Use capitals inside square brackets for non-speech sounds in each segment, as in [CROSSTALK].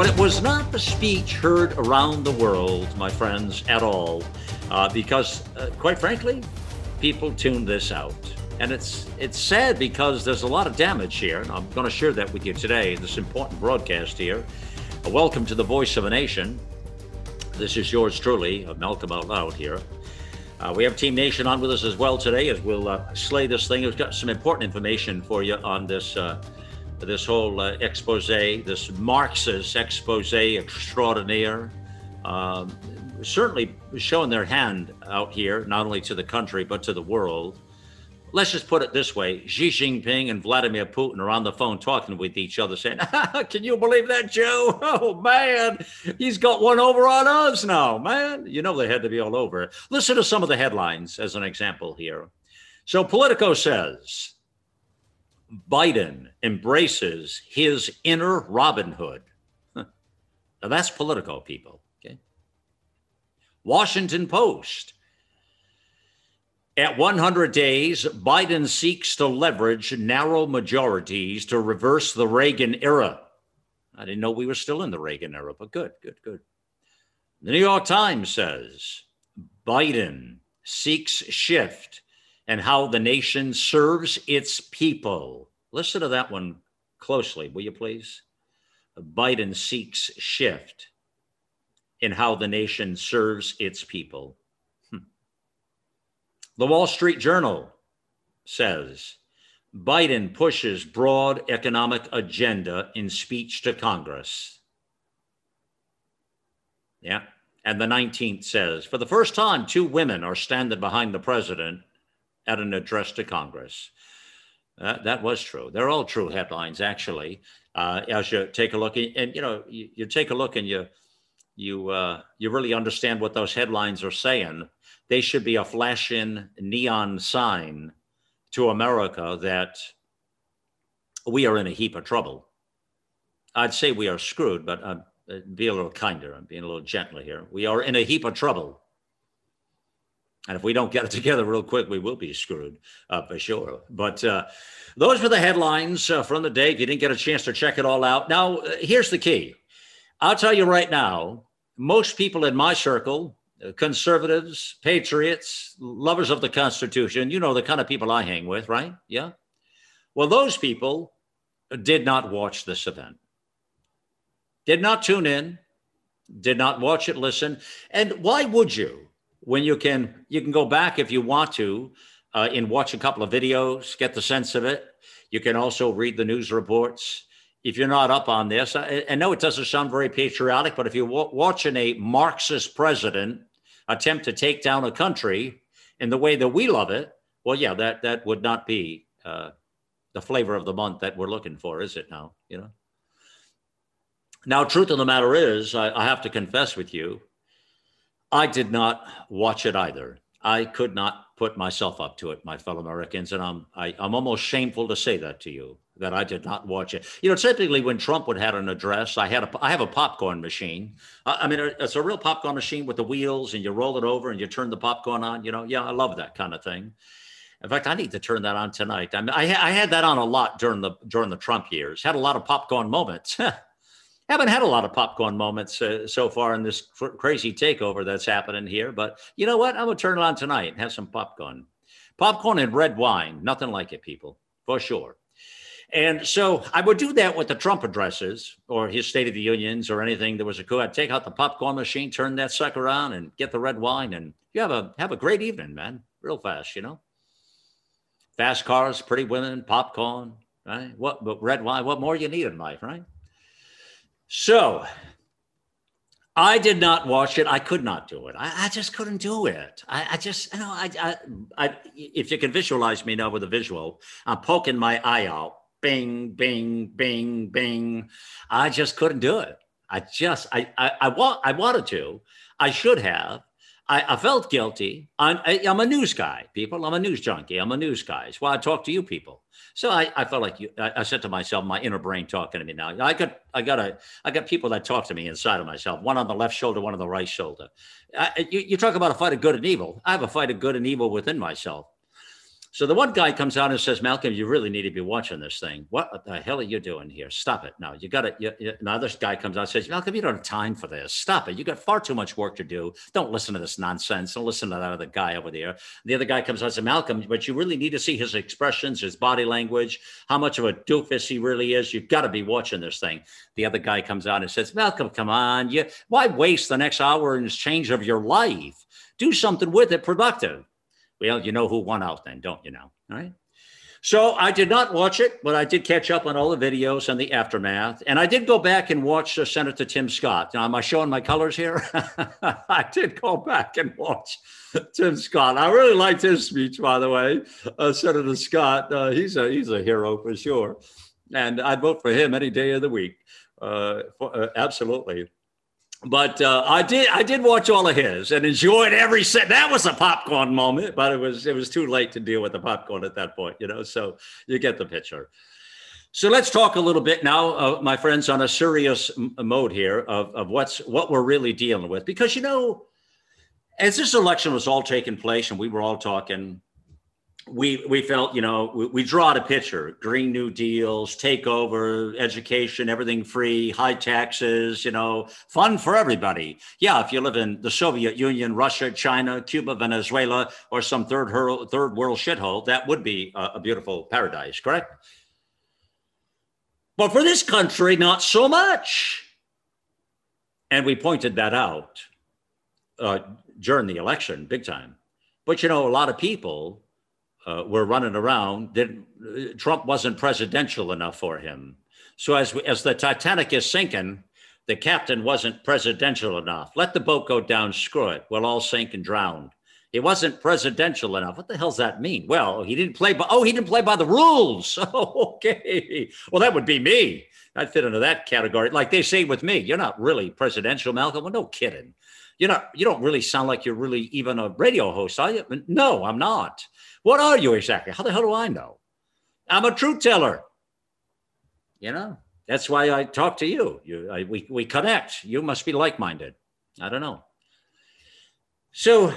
But it was not the speech heard around the world, my friends, at all, uh, because, uh, quite frankly, people tuned this out. And it's it's sad because there's a lot of damage here, and I'm going to share that with you today. in This important broadcast here. Uh, welcome to the Voice of a Nation. This is yours truly, Malcolm Out Loud here. Uh, we have Team Nation on with us as well today as we'll uh, slay this thing. We've got some important information for you on this uh, this whole uh, expose, this Marxist expose extraordinaire, um, certainly showing their hand out here, not only to the country, but to the world. Let's just put it this way Xi Jinping and Vladimir Putin are on the phone talking with each other, saying, [LAUGHS] Can you believe that, Joe? [LAUGHS] Oh, man, he's got one over on us now, man. You know, they had to be all over. Listen to some of the headlines as an example here. So, Politico says, Biden embraces his inner Robin Hood. [LAUGHS] Now that's Politico, people. Okay. Washington Post. At 100 days, Biden seeks to leverage narrow majorities to reverse the Reagan era. I didn't know we were still in the Reagan era, but good, good, good. The New York Times says Biden seeks shift and how the nation serves its people. Listen to that one closely, will you please? Biden seeks shift in how the nation serves its people. Hmm. The Wall Street Journal says Biden pushes broad economic agenda in speech to Congress. Yeah. And the 19th says, for the first time, two women are standing behind the president at an address to Congress. Uh, that was true. They're all true headlines, actually. Uh, as you take a look, and, you know, you, you, take a look and you you uh, you really understand what those headlines are saying. They should be a flashing neon sign to America that we are in a heap of trouble. I'd say we are screwed, but I'd uh, be a little kinder. I'm being a little gentler here. We are in a heap of trouble. And if we don't get it [LAUGHS] together real quick, we will be screwed uh, for sure. But uh, those were the headlines uh, from the day. If you didn't get a chance to check it all out, now uh, here's the key. I'll tell you right now, most people in my circle, uh, conservatives, patriots, lovers of the Constitution, you know the kind of people I hang with, right? Yeah. Well, those people did not watch this event, did not tune in, did not watch it, listen. And why would you? When you can you can go back if you want to uh, and watch a couple of videos, get the sense of it. You can also read the news reports. If you're not up on this, I, I know it doesn't sound very patriotic, but if you're w- watching a Marxist president attempt to take down a country in the way that we love it, well, yeah, that that would not be uh, the flavor of the month that we're looking for, is it? Now, you know. Now, truth of the matter is, I, I have to confess with you, I did not watch it either. I could not put myself up to it, my fellow Americans, and I'm I, am i am almost shameful to say that to you that I did not watch it. You know, typically when Trump would have an address, I had a I have a popcorn machine. I, I mean, it's a real popcorn machine with the wheels, and you roll it over and you turn the popcorn on. You know, yeah, I love that kind of thing. In fact, I need to turn that on tonight. I mean, I, I had that on a lot during the during the Trump years. Had a lot of popcorn moments. [LAUGHS] haven't had a lot of popcorn moments uh, so far in this cr- crazy takeover that's happening here. But you know what? I'm gonna turn it on tonight and have some popcorn, popcorn and red wine. Nothing like it, people, for sure. And so I would do that with the Trump addresses or his State of the Unions or anything that was a coup. I'd take out the popcorn machine, turn that sucker on, and get the red wine, and you have a have a great evening, man. Real fast, you know. Fast cars, pretty women, popcorn, right? What but red wine? What more you need in life, right? So I did not watch it. I could not do it. I, I just couldn't do it. I, I just, you know, I, I, I, if you can visualize me now with a visual, I'm poking my eye out. Bing, bing, bing, bing. I just couldn't do it. I just, I, I, I want, I wanted to. I should have. I, I felt guilty. I'm, I, am a news guy, people. I'm a news junkie. I'm a news guy. It's why I talk to you people. So I, I felt like you. I, I, said to myself, my inner brain talking to me now. I got, I got a, I got people that talk to me inside of myself. One on the left shoulder, one on the right shoulder. I, you, you talk about a fight of good and evil. I have a fight of good and evil within myself. So the one guy comes out and says, Malcolm, you really need to be watching this thing. What the hell are you doing here? Stop it. No, you got you, another guy comes out and says, Malcolm, you don't have time for this. Stop it. You got far too much work to do. Don't listen to this nonsense. Don't listen to that other guy over there. The other guy comes out and says, Malcolm, but you really need to see his expressions, his body language, how much of a doofus he really is. You've got to be watching this thing. The other guy comes out and says, Malcolm, come on. You, why waste the next hour and change of your life? Do something with it productive. Well, you know who won out then, don't you now? All right. So I did not watch it, but I did catch up on all the videos and the aftermath. And I did go back and watch uh, Senator Tim Scott. Now, am I showing my colors here? [LAUGHS] I did go back and watch Tim Scott. I really liked his speech, by the way. Uh, Senator Scott, uh, he's, a, he's a hero for sure. And I'd vote for him any day of the week. Uh, for, uh, absolutely but uh, I did I did watch all of his and enjoyed every set. That was a popcorn moment, but it was it was too late to deal with the popcorn at that point, you know. So you get the picture. So let's talk a little bit now, uh, my friends, on a serious m- mode here of, of what's what we're really dealing with, because you know, as this election was all taking place and we were all talking we we felt you know we, we draw the picture green new deals takeover education everything free high taxes you know fun for everybody. Yeah if you live in the soviet union russia china cuba venezuela or some third third world shithole that would be a, a beautiful paradise correct? But for this country not so much. And we pointed that out uh, during the election big time. But you know a lot of people uh, were running around, did, Trump wasn't presidential enough for him. So as as the Titanic is sinking, the captain wasn't presidential enough. Let the boat go down, screw it. We'll all sink and drown. He wasn't presidential enough. What the hell's that mean? Well, he didn't play by oh, he didn't play by the rules. [LAUGHS] okay. Well, that would be me. I'd fit into that category. Like they say with me, you're not really presidential, Malcolm. Well, no kidding. You're not, you don't really sound like you're really even a radio host, are you? No, I'm not. What are you exactly? How the hell do I know? I'm a truth teller. You know, that's why I talk to you. You, I, we, we connect. You must be like minded. I don't know. So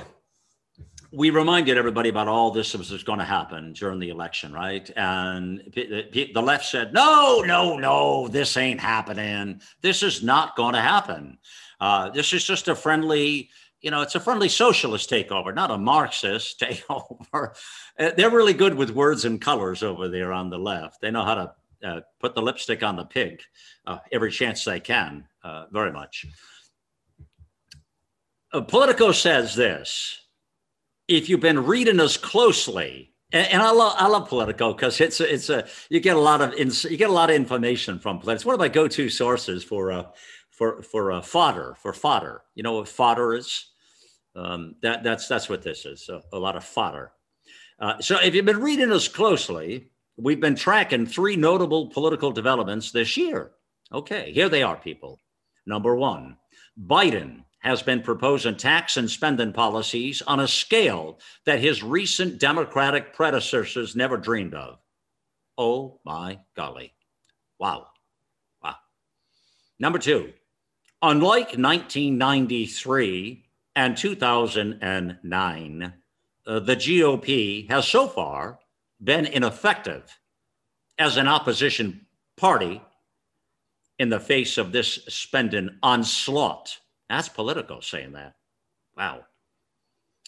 we reminded everybody about all this was going to happen during the election, right? And the left said, no, no, no, this ain't happening. This is not going to happen. Uh, this is just a friendly you know, it's a friendly socialist takeover, not a Marxist [LAUGHS] takeover. Uh, they're really good with words and colors over there on the left. They know how to uh, put the lipstick on the pig uh, every chance they can, uh, very much. Uh, Politico says this if you've been reading us closely, and, I love I love Politico because it's a, it's a you get a lot of ins, you get a lot of information from Politico. It's one of my go-to sources for uh, for for uh, fodder for fodder. You know what fodder is? Um, that, that's, that's what this is a, a lot of fodder. Uh, so, if you've been reading us closely, we've been tracking three notable political developments this year. Okay, here they are, people. Number one, Biden has been proposing tax and spending policies on a scale that his recent Democratic predecessors never dreamed of. Oh my golly. Wow. Wow. Number two, unlike 1993, and 2009, uh, the GOP has so far been ineffective as an opposition party in the face of this spending onslaught. That's Politico saying that. Wow.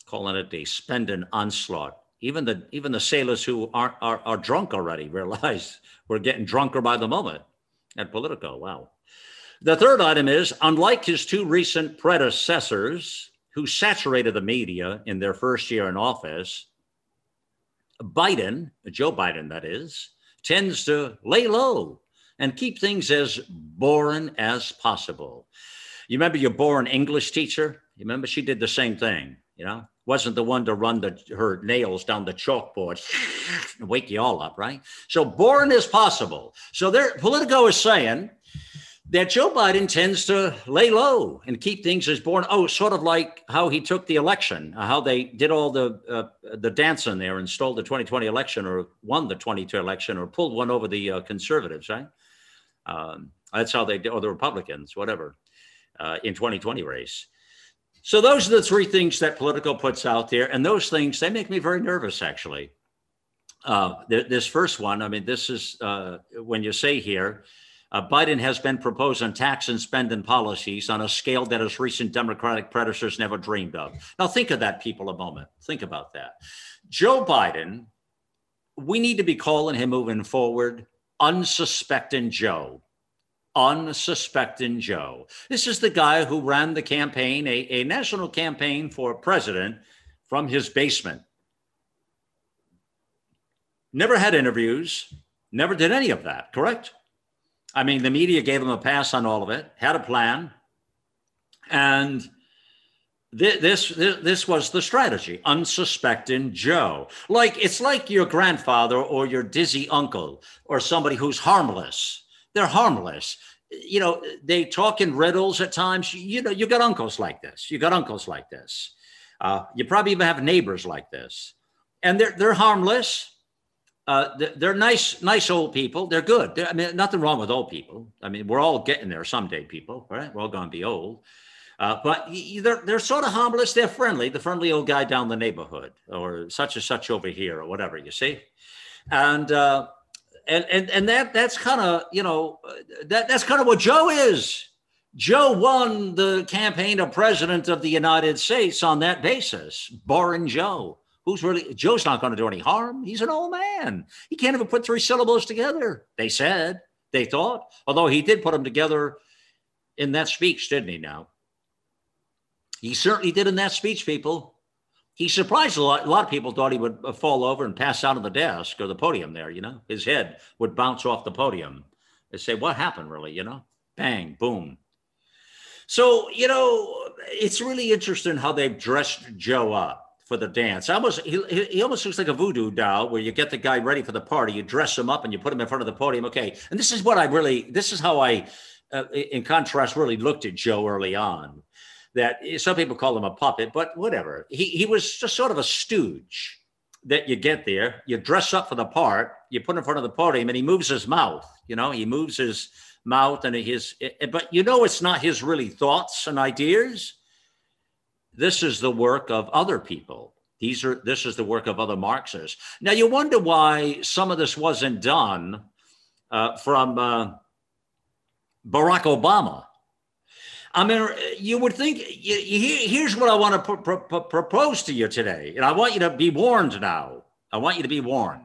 Calling it a spending onslaught. Even the even the sailors who are, are, are drunk already [LAUGHS] realize we're getting drunker by the moment at Politico. Wow. The third item is unlike his two recent predecessors, who saturated the media in their first year in office, Biden, Joe Biden, that is, tends to lay low and keep things as boring as possible. You remember your boring English teacher? You remember she did the same thing, you know? Wasn't the one to run the, her nails down the chalkboard and wake you all up, right? So boring as possible. So there, Politico is saying that Joe Biden tends to lay low and keep things as born. Oh, sort of like how he took the election, uh, how they did all the uh, the dancing there and stole the 2020 election, or won the 22 election, or pulled one over the uh, conservatives, right? Um, that's how they did, or the Republicans, whatever, uh, in 2020 race. So those are the three things that Politico puts out there, and those things they make me very nervous, actually. Uh, th- this first one, I mean, this is uh, when you say here uh, Biden has been proposing tax and spending policies on a scale that his recent Democratic predecessors never dreamed of. Now, think of that, people, a moment. Think about that. Joe Biden, we need to be calling him moving forward unsuspecting Joe. Unsuspecting Joe. This is the guy who ran the campaign, a, a national campaign for president from his basement. Never had interviews, never did any of that, correct? I mean, the media gave him a pass on all of it, had a plan, and this, this was the strategy. Unsuspecting Joe, like it's like your grandfather or your dizzy uncle or somebody who's harmless. They're harmless. You know, they talk in riddles at times. You know, you got uncles like this. You got uncles like this. Uh, you probably even have neighbors like this, and they're they're harmless uh, they're nice, nice old people. They're good. They're, I mean, nothing wrong with old people. I mean, we're all getting there someday, people, right? We're all going to be old. Uh, but they're, they're sort of harmless. They're friendly. The friendly old guy down the neighborhood or such and such over here or whatever, you see? And, uh, and, and, and that, that's kind of, you know, that, that's kind of what Joe is. Joe won the campaign of president of the United States on that basis, barring Joe. Who's really Joe's not going to do any harm. He's an old man. He can't even put three syllables together. They said, they thought, although he did put them together in that speech, didn't he? Now, he certainly did in that speech, people. He surprised a lot. A lot of people thought he would uh, fall over and pass out on the desk or the podium there, you know. His head would bounce off the podium. They say, What happened, really? You know, bang, boom. So, you know, it's really interesting how they've dressed Joe up for the dance. Almost he, he almost looks like a voodoo doll where you get the guy ready for the party, you dress him up and you put him in front of the podium. Okay. And this is what I really this is how I uh, in contrast really looked at Joe early on. That some people call him a puppet, but whatever. He he was just sort of a stooge that you get there, you dress up for the part, you put in front of the podium and he moves his mouth, you know, he moves his mouth and his but you know it's not his really thoughts and ideas this is the work of other people. These are this is the work of other Marxists. Now you wonder why some of this wasn't done uh, from uh, Barack Obama. I mean, you would think. You, you, here's what I want to pr- pr- propose to you today, and I want you to be warned now. I want you to be warned.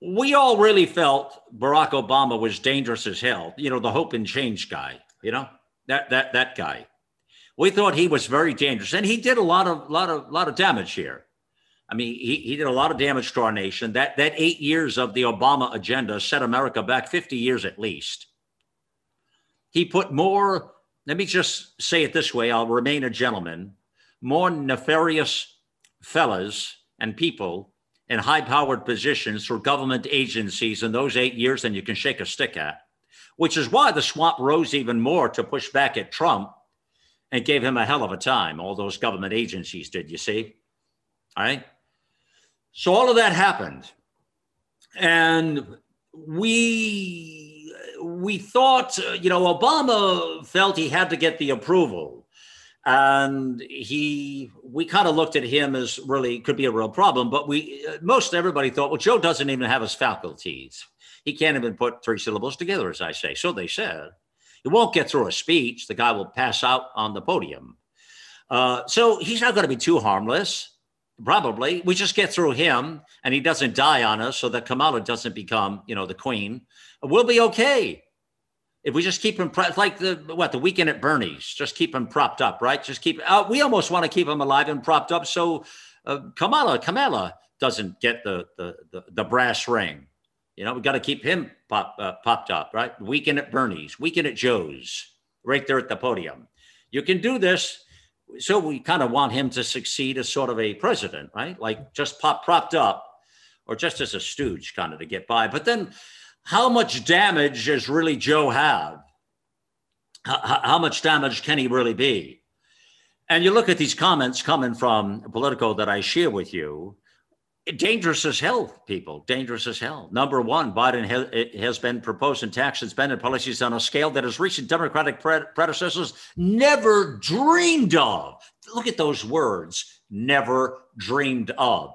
We all really felt Barack Obama was dangerous as hell. You know, the hope and change guy. You know that that that guy. We thought he was very dangerous, and he did a lot of lot of lot of damage here. I mean, he, he did a lot of damage to our nation. That that eight years of the Obama agenda set America back 50 years at least. He put more, let me just say it this way, I'll remain a gentleman, more nefarious fellas and people in high-powered positions through government agencies in those eight years than you can shake a stick at, which is why the swamp rose even more to push back at Trump and gave him a hell of a time. All those government agencies did, you see? All right. So all of that happened. And we we thought, uh, you know, Obama felt he had to get the approval. And he, we kind of looked at him as really could be a real problem. But we, uh, most everybody thought, well, Joe doesn't even have his faculties. He can't even put three syllables together, as I say. So they said. He won't get through a speech. The guy will pass out on the podium. Uh, so he's not going to be too harmless, probably. We just get through him and he doesn't die on us so that Kamala doesn't become, you know, the queen. We'll be okay. If we just keep him, like the what the weekend at Bernie's, just keep him propped up, right? Just keep. Uh, we almost want to keep him alive and propped up so uh, Kamala, Kamala doesn't get the, the the the brass ring. You know, we got to keep him pop, uh, popped up, right? Weekend at Bernie's, weekend at Joe's, right there at the podium. You can do this. So we kind of want him to succeed as sort of a president, right? Like just pop propped up or just as a stooge kind of to get by. But then how much damage does really Joe have? How, how much damage can he really be? And you look at these comments coming from Politico that I share with you, dangerous as hell, people. Dangerous as hell. Number one, Biden ha- has been proposing tax and spending policies on a scale that his recent Democratic pre- predecessors never dreamed of. Look at those words never dreamed of.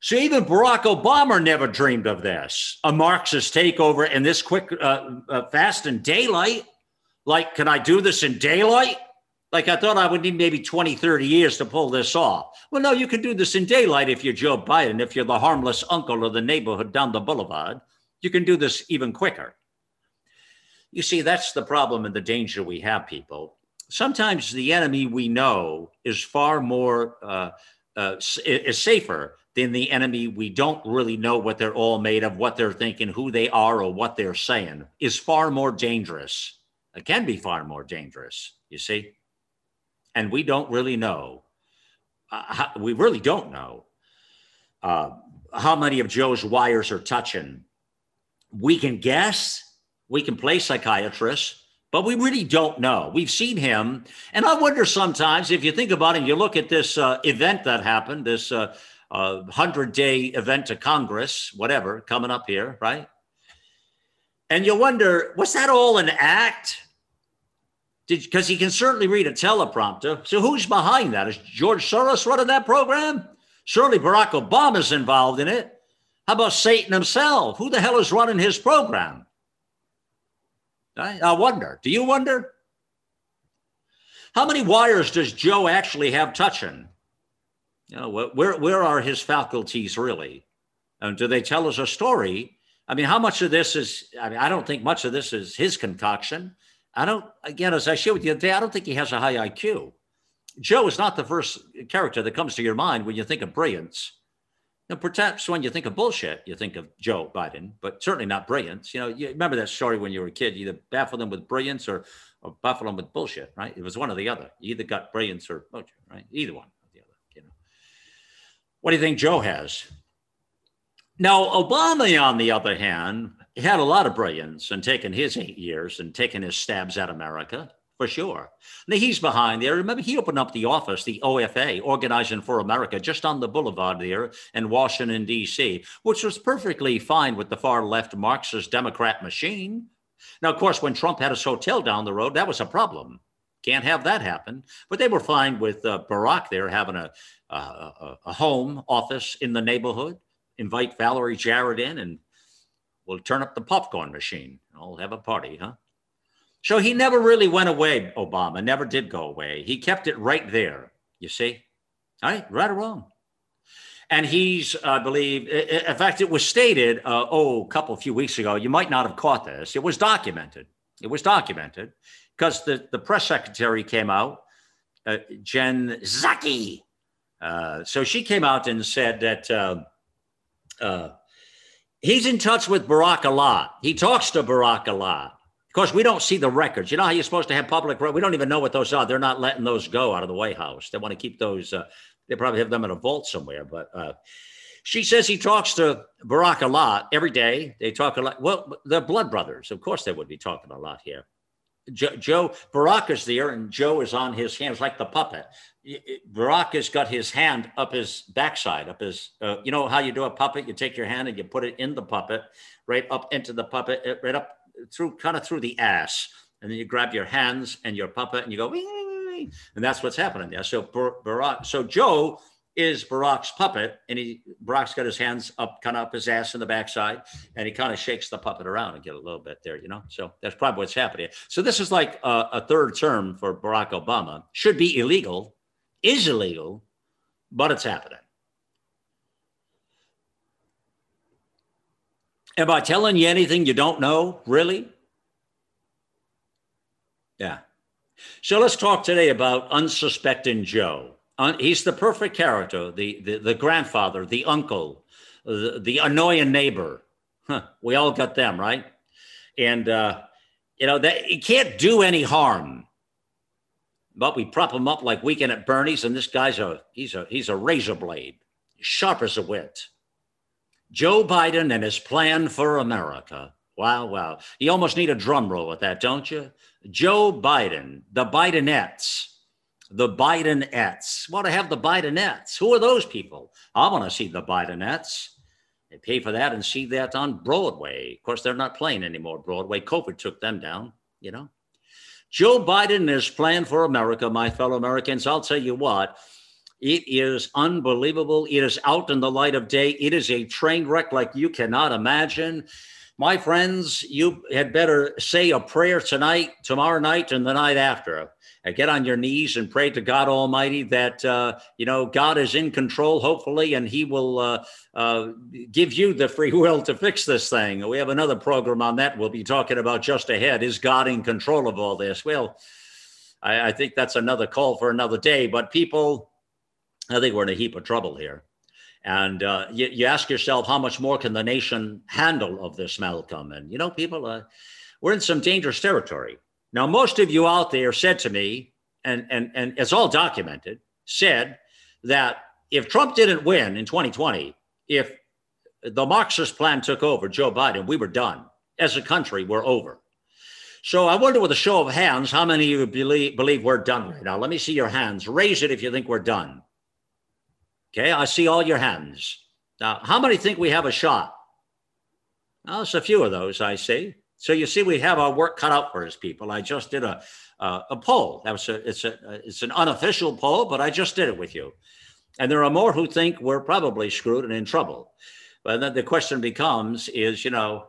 So even Barack Obama never dreamed of this a Marxist takeover in this quick, uh, uh, fast and daylight. Like, can I do this in daylight? Like, I thought I would need maybe 20, 30 years to pull this off. Well, no, you can do this in daylight if you're Joe Biden, if you're the harmless uncle of the neighborhood down the boulevard. You can do this even quicker. You see, that's the problem and the danger we have, people. Sometimes the enemy we know is far more, uh, uh, is safer than the enemy we don't really know what they're all made of, what they're thinking, who they are, or what they're saying, is far more dangerous. It can be far more dangerous, you see? And we don't really know. Uh, how, we really don't know uh, how many of Joe's wires are touching. We can guess, we can play psychiatrists, but we really don't know. We've seen him. And I wonder sometimes if you think about it, you look at this uh, event that happened, this uh, a hundred day event to Congress, whatever, coming up here, right? And you wonder, was that all an act? Because he can certainly read a teleprompter. So who's behind that? Is George Soros running that program? Surely Barack Obama's involved in it. How about Satan himself? Who the hell is running his program? I, I wonder. Do you wonder? How many wires does Joe actually have touching? You know, where where are his faculties really? And do they tell us a story? I mean, how much of this is? I mean, I don't think much of this is his concoction. I don't. Again, as I shared with you today, I don't think he has a high IQ. Joe is not the first character that comes to your mind when you think of brilliance. Now, perhaps when you think of bullshit, you think of Joe Biden, but certainly not brilliance. You know, you remember that story when you were a kid. You either baffle them with brilliance or, or baffle them with bullshit, right? It was one or the other. You either got brilliance or bullshit, right? Either one. or the other, you know. What do you think Joe has? Now, Obama, on the other hand, had a lot of brilliance and taken his eight years and taken his stabs at America for sure. Now he's behind there. Remember, he opened up the office, the OFA, Organizing for America, just on the boulevard there in Washington, D.C., which was perfectly fine with the far left Marxist Democrat machine. Now, of course, when Trump had his hotel down the road, that was a problem. Can't have that happen. But they were fine with uh, Barack there having a, a, a, home office in the neighborhood. Invite Valerie Jarrett in and we'll turn up the popcorn machine. I'll have a party, huh? So he never really went away, Obama, never did go away. He kept it right there, you see? All right, right or wrong. And he's, I believe, in fact, it was stated, uh, oh, a couple, few weeks ago, you might not have caught this. It was documented. It was documented because the, the press secretary came out, uh, Jen Psaki. Uh, so she came out and said that uh, uh, he's in touch with Barack a lot. He talks to Barack a lot. Of course, we don't see the records. You know how you're supposed to have public. We don't even know what those are. They're not letting those go out of the White House. They want to keep those. Uh, they probably have them in a vault somewhere. But uh, she says he talks to Barack a lot every day. They talk a lot. Well, they're blood brothers. Of course, they would be talking a lot here. Joe, Joe Barack is there, and Joe is on his hands like the puppet. Barack has got his hand up his backside, up his. Uh, you know how you do a puppet? You take your hand and you put it in the puppet, right up into the puppet, uh, right up through, kind of through the ass, and then you grab your hands and your puppet, and you go, and that's what's happening there. So Barack, so Joe is Barack's puppet, and he Barack's got his hands up, kind of up his ass in the backside, and he kind of shakes the puppet around and get a little bit there, you know. So that's probably what's happening. So this is like a, a third term for Barack Obama. Should be illegal, is illegal, but it's happening. Am I telling you anything you don't know, really? Yeah. So let's talk today about unsuspecting Joe he's the perfect character, the, the, the grandfather, the uncle, the, the annoying neighbor. Huh, we all got them, right? And, uh, you know, that he can't do any harm. But we prop him up like weekend at Bernie's, and this guy's a he's a he's a razor blade, sharp as a wit. Joe Biden and his plan for America. Wow, wow. You almost need a drum roll with that, don't you? Joe Biden, the Bidenettes, the Bidenettes. Want to have the Bidenettes? Who are those people? I want to see the Bidenettes. They pay for that and see that on Broadway. Of course, they're not playing anymore. Broadway. COVID took them down, you know. Joe Biden is plan for America, my fellow Americans. I'll tell you what, it is unbelievable. It is out in the light of day. It is a train wreck like you cannot imagine. My friends, you had better say a prayer tonight, tomorrow night, and the night after uh, get on your knees and pray to God Almighty that uh, you know God is in control, hopefully, and He will uh, uh, give you the free will to fix this thing. We have another program on that. We'll be talking about just ahead. Is God in control of all this? Well, I, I think that's another call for another day. But people, I think we're in a heap of trouble here. And uh, you, you, ask yourself, how much more can the nation handle of this, Malcolm? And you know, people, uh, we're in some dangerous territory. Now, most of you out there said to me, and, and, and it's all documented, said that if Trump didn't win in 2020, if the Marxist plan took over Joe Biden, we were done. As a country, we're over. So I wonder with a show of hands, how many of you believe, believe we're done right now? Let me see your hands. Raise it if you think we're done. Okay, I see all your hands. Now, how many think we have a shot? Well, it's a few of those, I see. So you see, we have our work cut out for us, people. I just did a uh, a poll. That was a, it's a it's an unofficial poll, but I just did it with you. And there are more who think we're probably screwed and in trouble. But then the question becomes: is you know,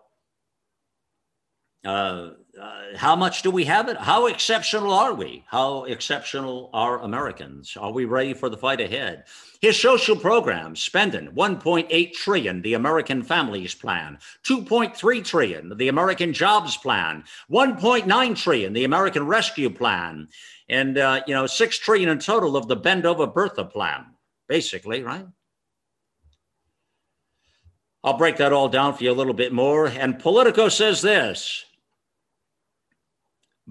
uh, uh, how much do we have it? How exceptional are we? How exceptional are Americans? Are we ready for the fight ahead? His social programs spending 1.8 trillion, the American Families Plan, 2.3 trillion, the American Jobs Plan, 1.9 trillion, the American Rescue Plan, and uh, you know 6 trillion in total of the Bend Over Bertha Plan, basically, right? I'll break that all down for you a little bit more. And Politico says this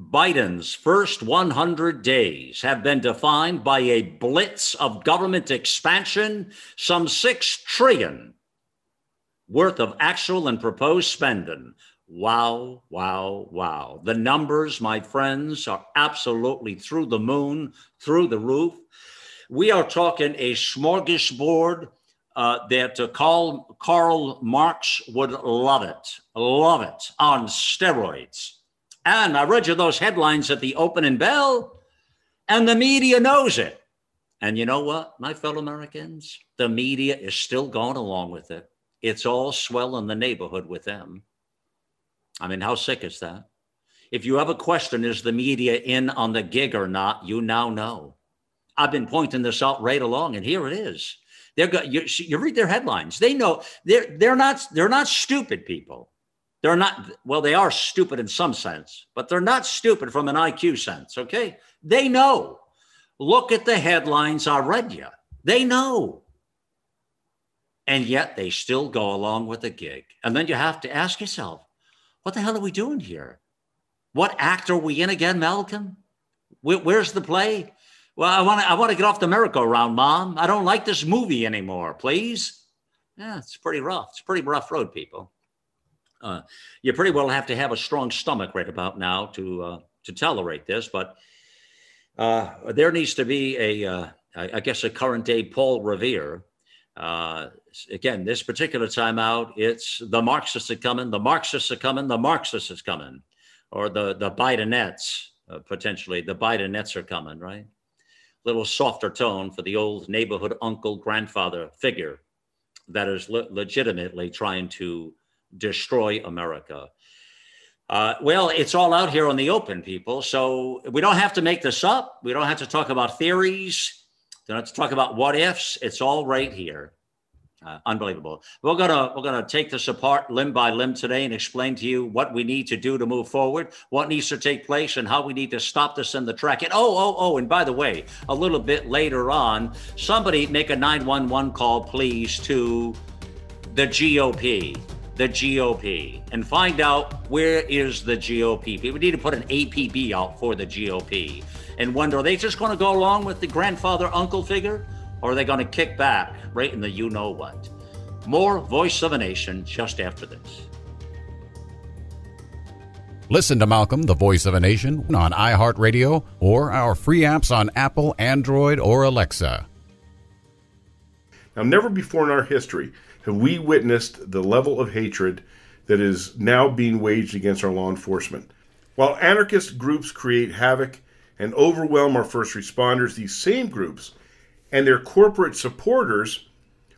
Biden's first 100 days have been defined by a blitz of government expansion, some 6 trillion worth of actual and proposed spending. Wow, wow, wow. The numbers, my friends, are absolutely through the moon, through the roof. We are talking a smorgasbord uh, that uh, Karl, Karl Marx would love it, love it on steroids. And I read you those headlines at the opening bell, and the media knows it. And you know what, my fellow Americans? The media is still going along with it. It's all swell in the neighborhood with them. I mean, how sick is that? If you have a question, is the media in on the gig or not? You now know. I've been pointing this out right along, and here it is. They're go- you, you read their headlines. They know they're they're not they're not stupid people. They're not, well, they are stupid in some sense, but they're not stupid from an IQ sense, okay? They know. Look at the headlines I read you. They know. And yet they still go along with the gig. And then you have to ask yourself, what the hell are we doing here? What act are we in again, Malcolm? Where's the play? Well, I want to I want to get off the merry-go-round, Mom. I don't like this movie anymore, please. Yeah, it's pretty rough. It's pretty rough road, people. Uh, you pretty well have to have a strong stomach right about now to uh, to tolerate this. But uh, there needs to be a, uh, I guess, a current day Paul Revere. Uh, again, this particular time out, it's the Marxists are coming, the Marxists are coming, the Marxists is coming, or the the Bidenettes potentially. The Bidenettes are coming, right? Little softer tone for the old neighborhood uncle grandfather figure that is le- legitimately trying to destroy America. Uh, well, it's all out here on the open, people. So we don't have to make this up. We don't have to talk about theories. We don't have to talk about what ifs. It's all right here. Uh, unbelievable. We're gonna we're gonna take this apart limb by limb today and explain to you what we need to do to move forward, what needs to take place, and how we need to stop this in the track. And oh oh oh, and by the way, a little bit later on, somebody make a 911 call, please, to the GOP the GOP and find out where is the GOP. We need to put an APB out for the GOP and wonder are they just going to go along with the grandfather uncle figure or are they going to kick back right in the you know what? More Voice of a Nation just after this. Listen to Malcolm, the voice of a nation, on iHeartRadio or our free apps on Apple, Android, or Alexa. Now, never before in our history have we witnessed the level of hatred that is now being waged against our law enforcement. While anarchist groups create havoc and overwhelm our first responders, these same groups and their corporate supporters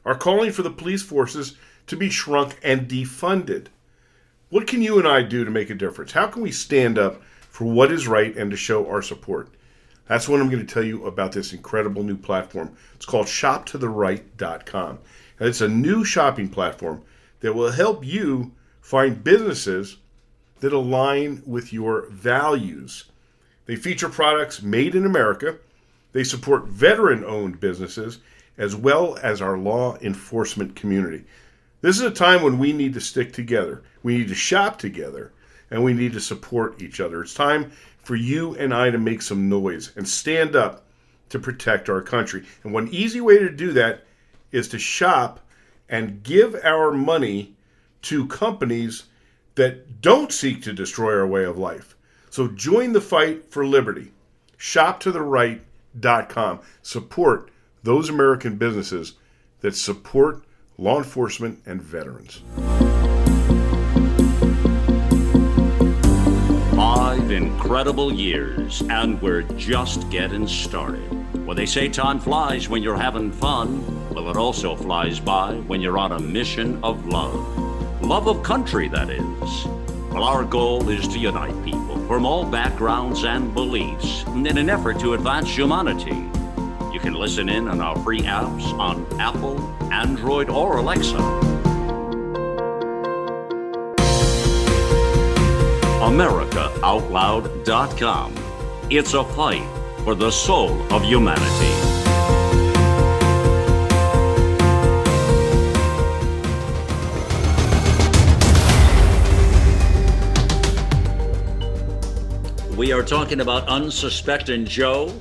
are calling for the police forces to be shrunk and defunded. What can you and I do to make a difference? How can we stand up for what is right and to show our support? That's what I'm going to tell you about this incredible new platform. It's called shoptotheright.com. It's a new shopping platform that will help you find businesses that align with your values. They feature products made in America. They support veteran owned businesses as well as our law enforcement community. This is a time when we need to stick together. We need to shop together and we need to support each other. It's time for you and I to make some noise and stand up to protect our country. And one easy way to do that is to shop and give our money to companies that don't seek to destroy our way of life. So join the fight for liberty. ShopToTheRight.com. Support those American businesses that support law enforcement and veterans. Five incredible years, and we're just getting started. Well, they say time flies when you're having fun. Well, it also flies by when you're on a mission of love. Love of country, that is. Well, our goal is to unite people from all backgrounds and beliefs in an effort to advance humanity. You can listen in on our free apps on Apple, Android, or Alexa. AmericaOutloud.com. It's a fight for the soul of humanity. We are talking about unsuspecting Joe.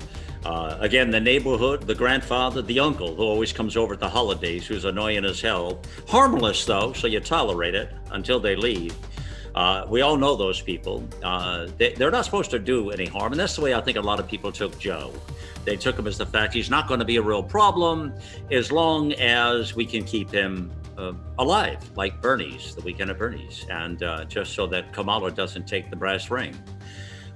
Uh, again, the neighborhood, the grandfather, the uncle who always comes over at the holidays, who's annoying as hell. Harmless, though, so you tolerate it until they leave. Uh, we all know those people. Uh, they, are not supposed to do any harm. And that's the way I think a lot of people took Joe. They took him as the fact he's not going to be a real problem as long as we can keep him uh, alive, like Bernie's, the weekend of Bernie's, and uh, just so that Kamala doesn't take the brass ring.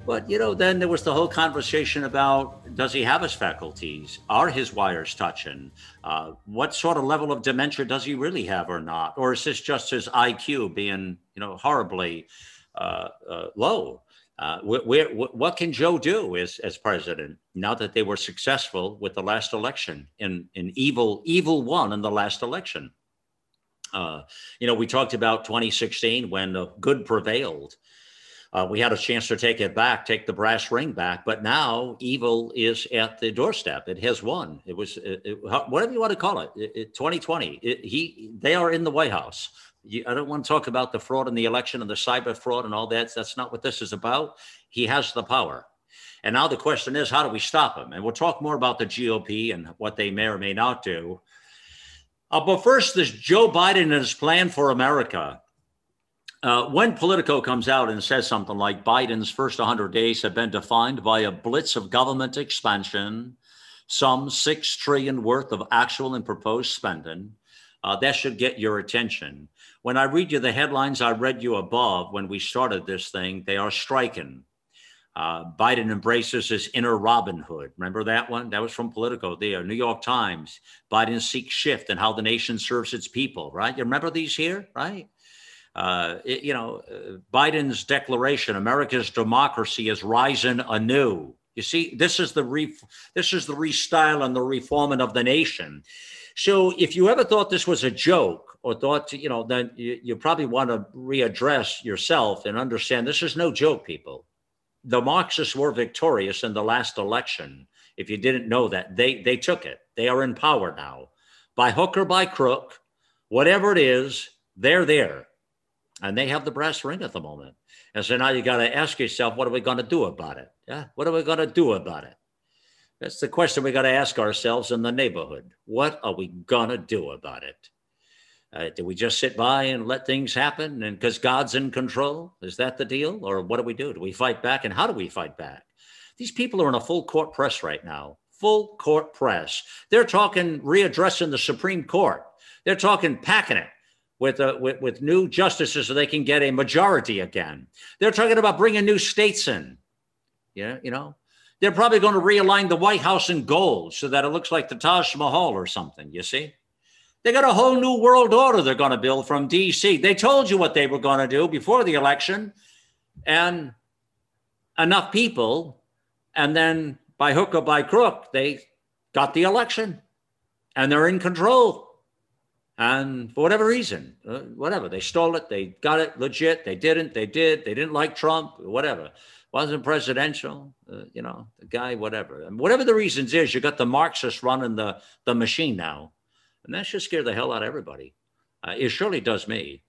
But, you know, then there was the whole conversation about does he have his faculties? Are his wires touching? Uh, what sort of level of dementia does he really have or not? Or is this just his IQ being, you know, horribly uh, uh, low? Uh, what can Joe do as, as president now that they were successful with the last election in, in evil, evil won in the last election? Uh, you know, we talked about 2016 when the good prevailed. Uh, we had a chance to take it back, take the brass ring back, but now evil is at the doorstep. It has won. It was it, it, whatever you want to call it. it 2020. he they are in the White House. You, I don't want to talk about the fraud in the election and the cyber fraud and all that. That's not what this is about. He has the power. And now the question is, how do we stop him? And we'll talk more about the GOP and what they may or may not do. Uh, but first, this Joe Biden and his plan for America. Uh, when Politico comes out and says something like Biden's first 100 days have been defined by a blitz of government expansion, some six trillion worth of actual and proposed spending, uh, that should get your attention. When I read you the headlines I read you above when we started this thing, they are striking. Uh, Biden embraces his inner Robin Hood. Remember that one? That was from Politico, the New York Times. Biden seeks shift in how the nation serves its people, right? You remember these here, right? Uh, it, you know, uh, Biden's declaration, America's democracy is rising anew. You see, this is the re- this is the restyle and the reforming of the nation. So, if you ever thought this was a joke or thought, you know, then you, you probably want to readdress yourself and understand this is no joke, people. The Marxists were victorious in the last election. If you didn't know that, they they took it. They are in power now, by hook or by crook, whatever it is, they're there and they have the brass ring at the moment. And so now you got to ask yourself, what are we going to do about it? Yeah, what are we going to do about it? That's the question we got to ask ourselves in the neighborhood. What are we going to do about it? Uh, do we just sit by and let things happen? And because God's in control, is that the deal? Or what do we do? Do we fight back? And how do we fight back? These people are in a full court press right now. Full court press. They're talking readdressing the Supreme Court. They're talking packing it with, uh, with, with new justices so they can get a majority again. They're talking about bringing new states in. Yeah, you know, they're probably going to realign the White House in gold so that it looks like the Taj Mahal or something. You see? They got a whole new world order they're going to build from DC. They told you what they were going to do before the election, and enough people, and then by hook or by crook, they got the election and they're in control. And for whatever reason, uh, whatever, they stole it, they got it legit, they didn't, they did, they didn't like Trump, whatever. Wasn't presidential, uh, you know, the guy, whatever. And whatever the reasons is, you got the Marxists running the, the machine now. And that should scare the hell out of everybody. Uh, it surely does me.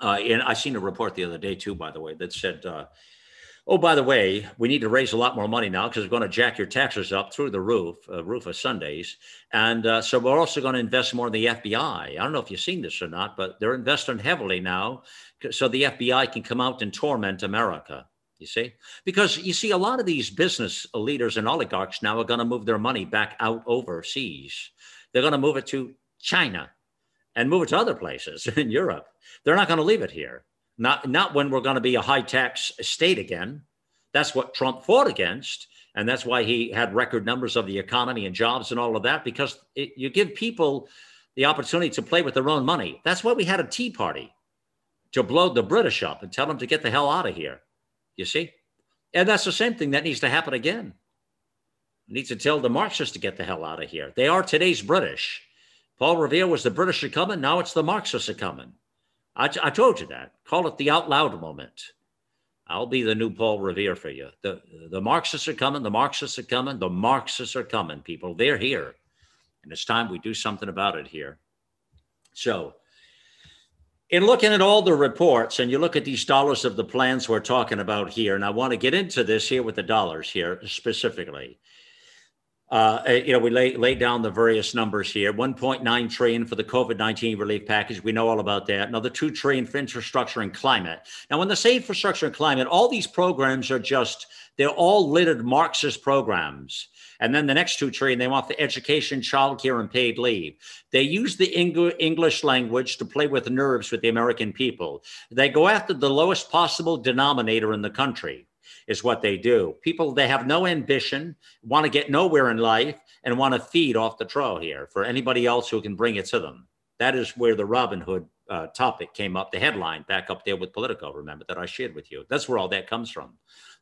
Uh, and I seen a report the other day too, by the way, that said, uh, "Oh, by the way, we need to raise a lot more money now because we're going to jack your taxes up through the roof, uh, roof of Sundays, and uh, so we're also going to invest more in the FBI. I don't know if you've seen this or not, but they're investing heavily now, so the FBI can come out and torment America." You see, because you see, a lot of these business leaders and oligarchs now are going to move their money back out overseas they're going to move it to China and move it to other places [LAUGHS] in Europe. They're not going to leave it here. Not, not when we're going to be a high tax state again. That's what Trump fought against. And that's why he had record numbers of the economy and jobs and all of that, because it, you give people the opportunity to play with their own money. That's why we had a Tea Party to blow the British up and tell them to get the hell out of here. You see? And that's the same thing that needs to happen again We need to tell the Marxists to get the hell out of here. They are today's British. Paul Revere was the British are coming. Now it's the Marxists are coming. I, I told you that. Call it the out loud moment. I'll be the new Paul Revere for you. The, the Marxists are coming. The Marxists are coming. The Marxists are coming, people. They're here. And it's time we do something about it here. So, in looking at all the reports, and you look at these dollars of the plans we're talking about here, and I want to get into this here with the dollars here specifically. Uh, uh, you know, we lay, lay down the various numbers here. 1.9 trillion for the COVID-19 relief package. We know all about that. Another 2 trillion for infrastructure and climate. Now, when they say infrastructure and climate, all these programs are just, they're all littered Marxist programs. And then the next 2 trillion, they want the education, childcare, and paid leave. They use the English language to play with nerves with the American people. They go after the lowest possible denominator in the country is what they do. People, they have no ambition, want to get nowhere in life, and want to feed off the trough here for anybody else who can bring it to them. That is where the Robin Hood uh, topic came up, the headline back up there with Politico, remember, that I shared with you. That's where all that comes from.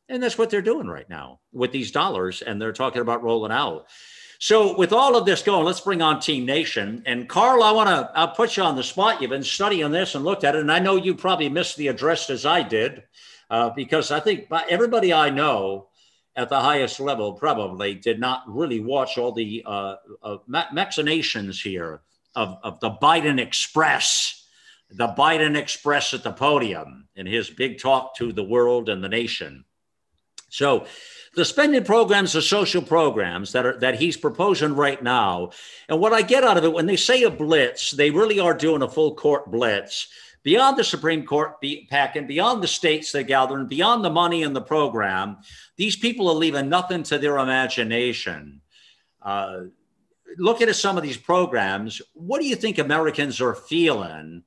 And that's what they're doing right now with these dollars, and they're talking about rolling out. So, with all of this going, let's bring on Team Nation. And Carl, I want to I'll put you on the spot. You've been studying this and looked at it, and I know you probably missed the address as I did uh, because I think everybody I know at the highest level probably did not really watch all the uh, uh, machinations here of, of the Biden Express, the Biden Express at the podium in his big talk to the world and the nation. So, the spending programs are social programs that are that he's proposing right now. And what I get out of it when they say a blitz, they really are doing a full court blitz beyond the Supreme Court packing, beyond the states they gather, and beyond the money in the program, these people are leaving nothing to their imagination. Uh, at some of these programs, what do you think Americans are feeling?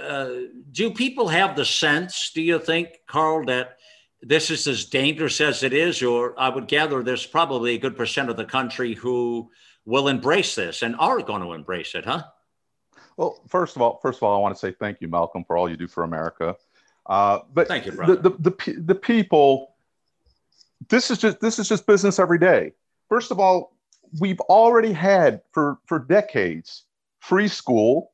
Uh, do people have the sense, do you think, Carl, that this is as dangerous as it is? Or I would gather there's probably a good percent of the country who will embrace this and are going to embrace it, huh? Well, first of all, first of all, I want to say thank you, Malcolm, for all you do for America. Uh, but thank you, brother. The, the, the, the people, this is just this is just business every day. First of all, we've already had for for decades free school,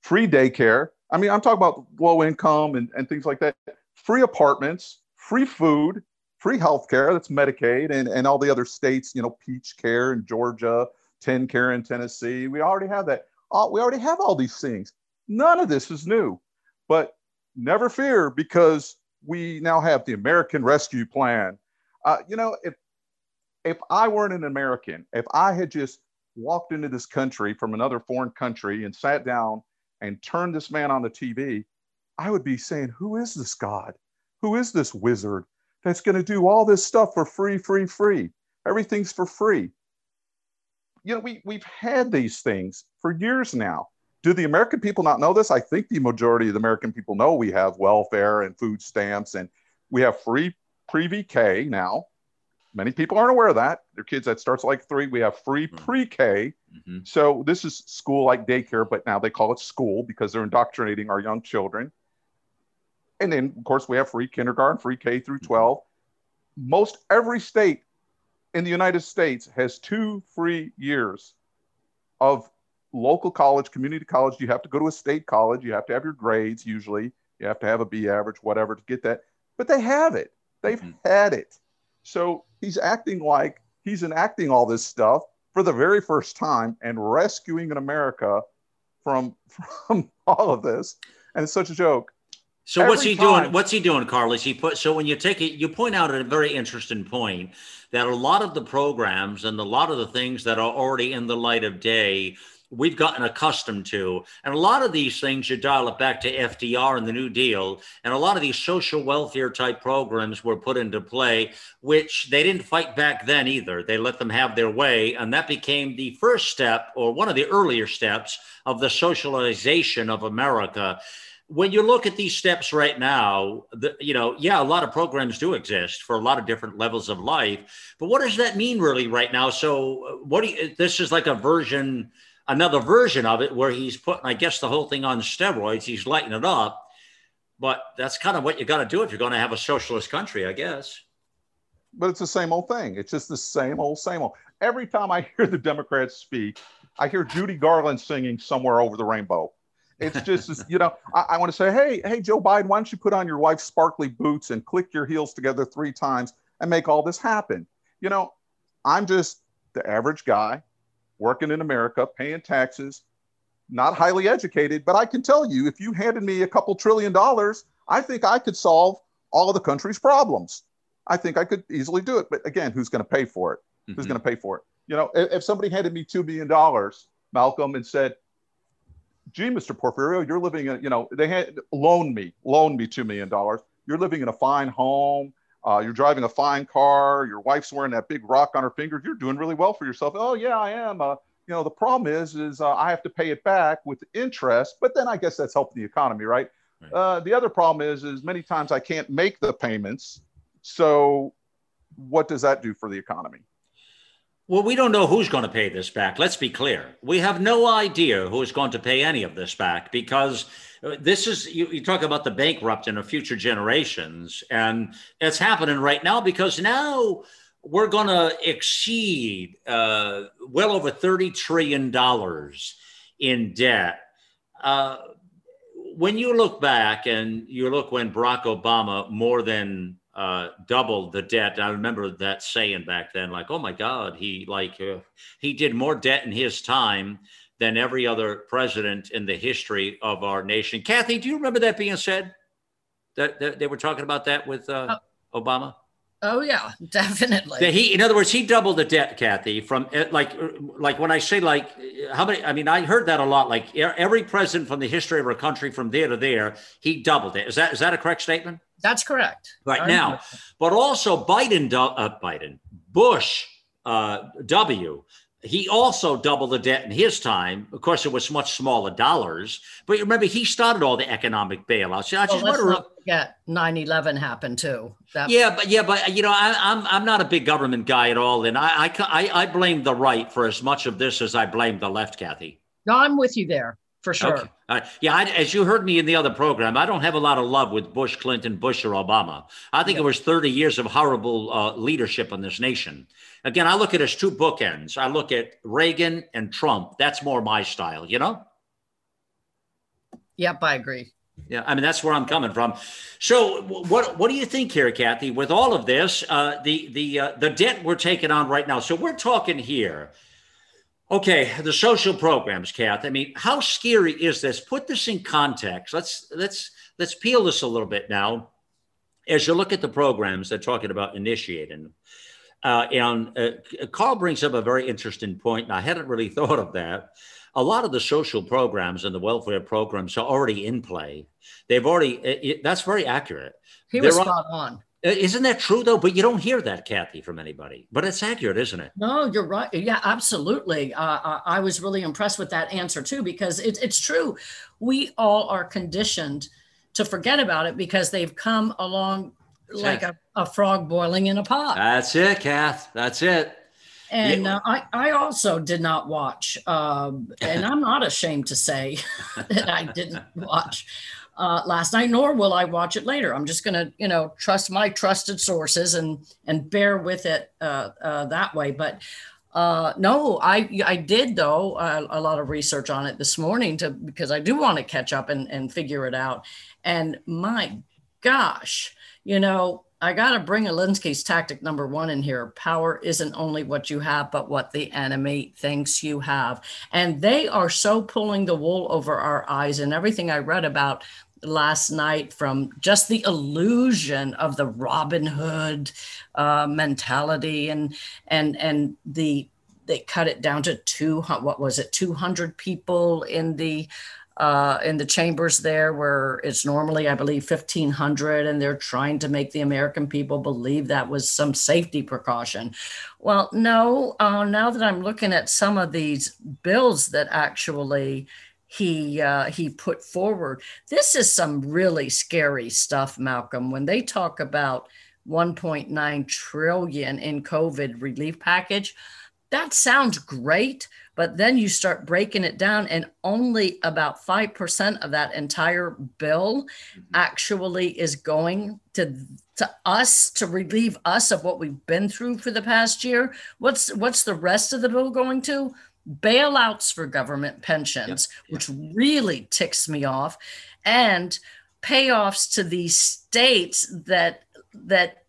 free daycare. I mean, I'm talking about low income and, and things like that. Free apartments, free food, free health care. That's Medicaid and, and all the other states, you know, Peach Care in Georgia, TennCare in Tennessee. We already have that all, we already have all these things. None of this is new. But never fear because we now have the American Rescue Plan. Uh, you know, if if I weren't an American, if I had just walked into this country from another foreign country and sat down and turned this man on the TV, I would be saying, Who is this God? Who is this wizard that's going to do all this stuff for free, free, free? Everything's for free. You know, we, we've had these things for years now. Do the American people not know this? I think the majority of the American people know we have welfare and food stamps and we have free pre VK now. Many people aren't aware of that. Their kids that starts like three. We have free Hmm. pre K. Mhm. So this is school like daycare, but now they call it school because they're indoctrinating our young children. And then, of course, we have free kindergarten, free K through 12. Most every state in the United States has two free years of local college, community college. You have to go to a state college. You have to have your grades usually. You have to have a B average, whatever, to get that. But they have it. They've Mhm. had it. So he's acting like he's enacting all this stuff for the very first time and rescuing an America from [LAUGHS] from all of this. And it's such a joke. So what's he doing? What's he doing, Carlos? He put so when you take it, you point out a very interesting point that a lot of the programs and a lot of the things that are already in the light of day, we've gotten accustomed to, and a lot of these things you dial it back to FDR and the New Deal, and a lot of these social welfare type programs were put into play, which they didn't fight back then either. They let them have their way, and that became the first step or one of the earlier steps of the socialization of America when you look at these steps right now, the, you know, yeah, a lot of programs do exist for a lot of different levels of life, but what does that mean really right now? So, uh, what do you, this is like a version, another version of it where he's putting, I guess, the whole thing on steroids. He's lighting it up, but that's kind of what you got to do if you're going to have a socialist country, I guess. But it's the same old thing. It's just the same old, same old. Every time I hear the Democrats speak, I hear Judy Garland singing somewhere over the rainbow. It's just, you know, I, I want to say, hey, hey, Joe Biden, why don't you put on your wife's sparkly boots and click your heels together three times and make all this happen? You know, I'm just the average guy working in America, paying taxes, not highly educated, but I can tell you, if you handed me a couple trillion dollars, I think I could solve all of the country's problems. I think I could easily do it. But again, who's going to pay for it? Who's Mhm. going to pay for it? You know, if, if somebody handed me $2 million, Malcolm, and said, gee, Mr. Porfirio, you're living in, you know, they had loan me, loan me $2 million. You're living in a fine home. Uh, you're driving a fine car. Your wife's wearing that big rock on her finger. You're doing really well for yourself. Oh yeah, I am. Uh, you know, the problem is, is uh, I have to pay it back with interest, but then I guess that's helping the economy, right? Right. Uh, the other problem is, is many times I can't make the payments. So what does that do for the economy? Well, we don't know who's going to pay this back. Let's be clear. We have no idea who is going to pay any of this back because uh, this is, you, you talk about the bankrupting of future generations, and it's happening right now because now we're going to exceed uh, well over $30 trillion in debt. Uh, when you look back and you look when Barack Obama more than uh, doubled the debt. I remember that saying back then, like, "Oh my God, he like uh, he did more debt in his time than every other president in the history of our nation." Kathy, do you remember that being said? That, that they were talking about that with uh, Obama. Oh yeah, [LAUGHS] definitely. That he, in other words, he doubled the debt, Kathy. From uh, like, uh, like when I say like, uh, how many? I mean, I heard that a lot. Like every president from the history of our country, from there to there, he doubled it. Is that is that a correct statement? That's correct. Right now, but also Biden, uh, Biden, Bush, uh, W. He also doubled the debt in his time. Of course, it was much smaller dollars, but remember he started all the economic bailouts. I Well, just let's want to. not forget 9/11 happened too. That, Yeah, but yeah, but you know, I, I'm I'm not a big government guy at all, and I, I I I blame the right for as much of this as I blame the left, Kathy. No, I'm with you there for sure. Okay. Yeah, I, as you heard me in the other program, I don't have a lot of love with Bush, Clinton, Bush, or Obama. I think it was 30 years of horrible uh, leadership in this nation. Again, I look at it as two bookends. I look at Reagan and Trump. That's more my style, you know? Yep, I agree. Yeah, I mean that's where I'm coming from. So, what what do you think here, Kathy? With all of this, uh, the the uh, the debt we're taking on right now. So we're talking here. Okay, the social programs, Kath. I mean, how scary is this? Put this in context. Let's let's let's peel this a little bit now. As you look at the programs, they're talking about initiating. Uh, and uh, Carl brings up a very interesting point, and I hadn't really [LAUGHS] thought of that. a lot of the social programs and the welfare programs are already in play. They've already, it, it, that's very accurate. He was spot on. Isn't that true though? But you don't hear that, Kathy, from anybody. But it's accurate, isn't it? No, you're right. Yeah, absolutely. Uh, I was really impressed with that answer too, because it, it's true. We all are conditioned to forget about it because they've come along like a, a, frog boiling in a pot. That's it, Kath. That's it. And yeah. uh, I, I also did not watch, um, and I'm not ashamed to say [LAUGHS] that I didn't watch uh, last night, nor will I watch it later. I'm just going to, you know, trust my trusted sources and and bear with it uh, uh, that way. But uh, no, I I did though a lot of research on it this morning to because I do want to catch up and and figure it out. And my gosh, you know, I got to bring Alinsky's tactic number one in here. Power isn't only what you have, but what the enemy thinks you have. And they are so pulling the wool over our eyes. And everything I read about last night from just the illusion of the Robin Hood uh, mentality and and and the they cut it down to two what was it 200 people in the uh, in the chambers there where it's normally, I believe, 1,500, and they're trying to make the American people believe that was some safety precaution. Well, no, uh, now that I'm looking at some of these bills that actually he uh, he put forward, this is some really scary stuff, Malcolm. When they talk about 1.9 trillion in COVID relief package, that sounds great but then you start breaking it down, and only about 5% of that entire bill mm-hmm. actually is going to to us to relieve us of what we've been through for the past year. What's what's the rest of the bill going to? Bailouts for government pensions, yep. Yep. which really ticks me off, and payoffs to these states that that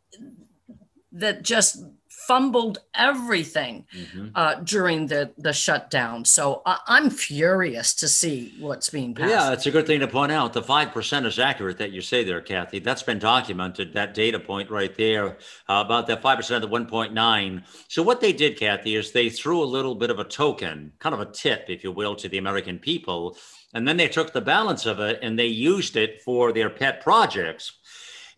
that just fumbled everything mm-hmm. uh, during the the shutdown. So I, am furious to see what's being passed. Yeah, it's a good thing to point out. The five percent is accurate that you say there, Kathy. That's been documented. That data point right there uh, about that five percent of the 1.9. So what they did, Kathy, is they threw a little bit of a token, kind of a tip, if you will, to the American people, and then they took the balance of it and they used it for their pet projects.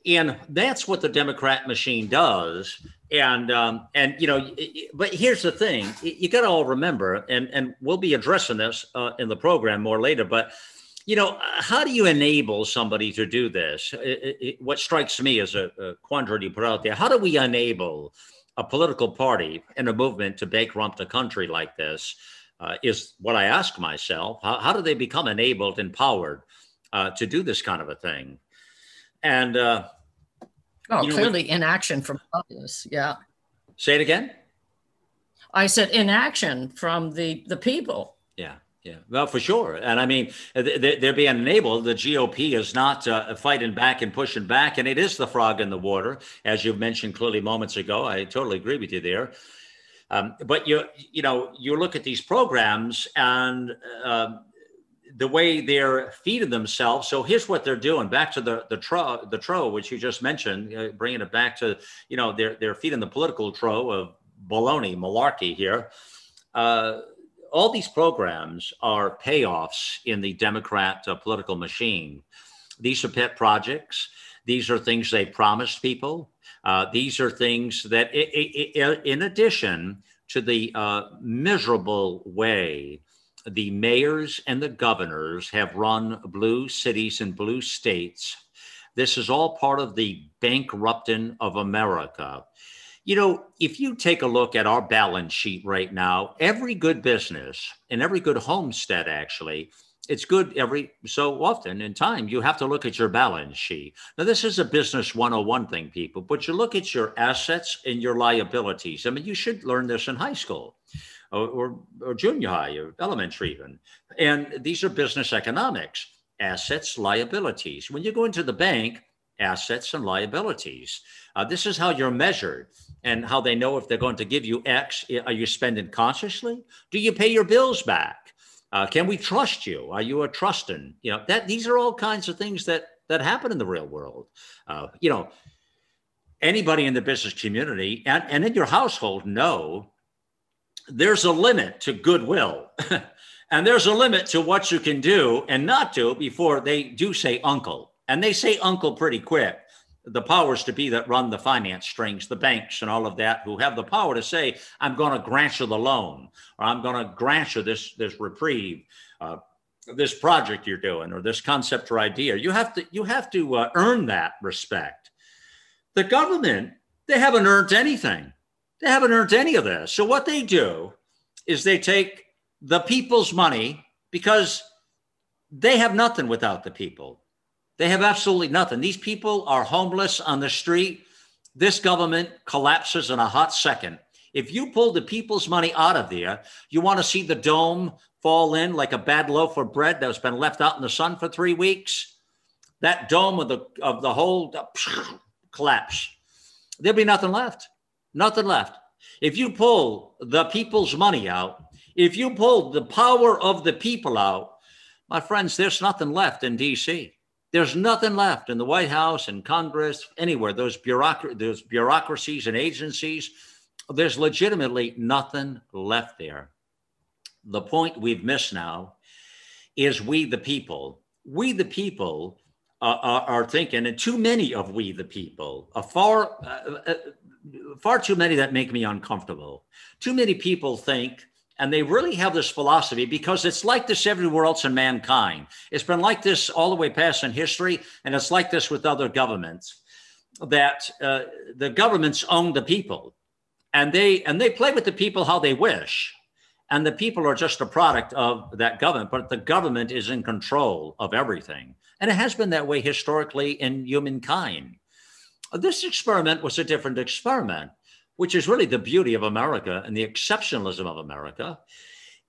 And that's what the Democrat machine does and um, and you know, but here's the thing: you got to all remember, and and we'll be addressing this uh, in the program more later. But you know, how do you enable somebody to do this? It, it, what strikes me as a, a quandary you put out there: How do we enable a political party and a movement to bankrupt a country like this? Uh, is what I ask myself. How, how do they become enabled, empowered uh, to do this kind of a thing? And uh, Oh, you know, clearly inaction from others. Yeah. Say it again. I said inaction from the the people. Yeah. Yeah, well, for sure. And I mean, they're being enabled. The GOP is not uh, fighting back and pushing back, and it is the frog in the water, as you mentioned clearly moments ago. I totally agree with you there. Um, but you, you know, you look at these programs, and uh, the way they're feeding themselves. So here's what they're doing. Back to the the tro, the tro, which you just mentioned, uh, bringing it back to you know they're they're feeding the political tro of baloney, malarkey here. Uh, all these programs are payoffs in the Democrat uh, political machine. These are pet projects. These are things they promised people. Uh, these are things that, it, it, it, in addition to the uh, miserable way the mayors and the governors have run blue cities and blue states. This is all part of the bankrupting of America. You know, if you take a look at our balance sheet right now, every good business and every good homestead, actually, it's good every so often in time you have to look at your balance sheet now this is a business 101 thing people but you look at your assets and your liabilities i mean you should learn this in high school or, or, or junior high or elementary even. And these are business economics assets, liabilities. When you go into the bank, assets and liabilities. Uh, this is how you're measured and how they know if they're going to give you X. Are you spending consciously? Do you pay your bills back? Uh, can we trust you? Are you a trusting? You know that these are all kinds of things that that happen in the real world. Uh, you know, anybody in the business community and, and in your household know there's a limit to goodwill. [LAUGHS] and there's a limit to what you can do and not do before they do say uncle. And they say uncle pretty quick. The powers to be that run the finance strings, the banks and all of that, who have the power to say, I'm going to grant you the loan, or I'm going to grant you this, this reprieve, uh, this project you're doing, or this concept or idea. You have to, you have to uh, earn that respect. The government, they haven't earned anything. They haven't earned any of this. So what they do is they take the people's money because they have nothing without the people. They have absolutely nothing. These people are homeless on the street. This government collapses in a hot second. If you pull the people's money out of there, you want to see the dome fall in like a bad loaf of bread that's been left out in the sun for three weeks. That dome of the of the whole [SNIFFS] collapse. There'll be nothing left. Nothing left. If you pull the people's money out, if you pull the power of the people out, my friends, there's nothing left in DC. There's nothing left in the White House and Congress, anywhere. Those, those bureaucracies and agencies, there's legitimately nothing left there. The point we've missed now is we, the people. We, the people, uh, are, are, thinking, and too many of we, the people, are far, uh, uh, far too many that make me uncomfortable. Too many people think and they really have this philosophy because it's like this everywhere else in mankind. It's been like this all the way past in history, and it's like this with other governments. That uh, the governments own the people, and they and they play with the people how they wish, and the people are just a product of that government. But the government is in control of everything, and it has been that way historically in humankind. This experiment was a different experiment which is really the beauty of America and the exceptionalism of America,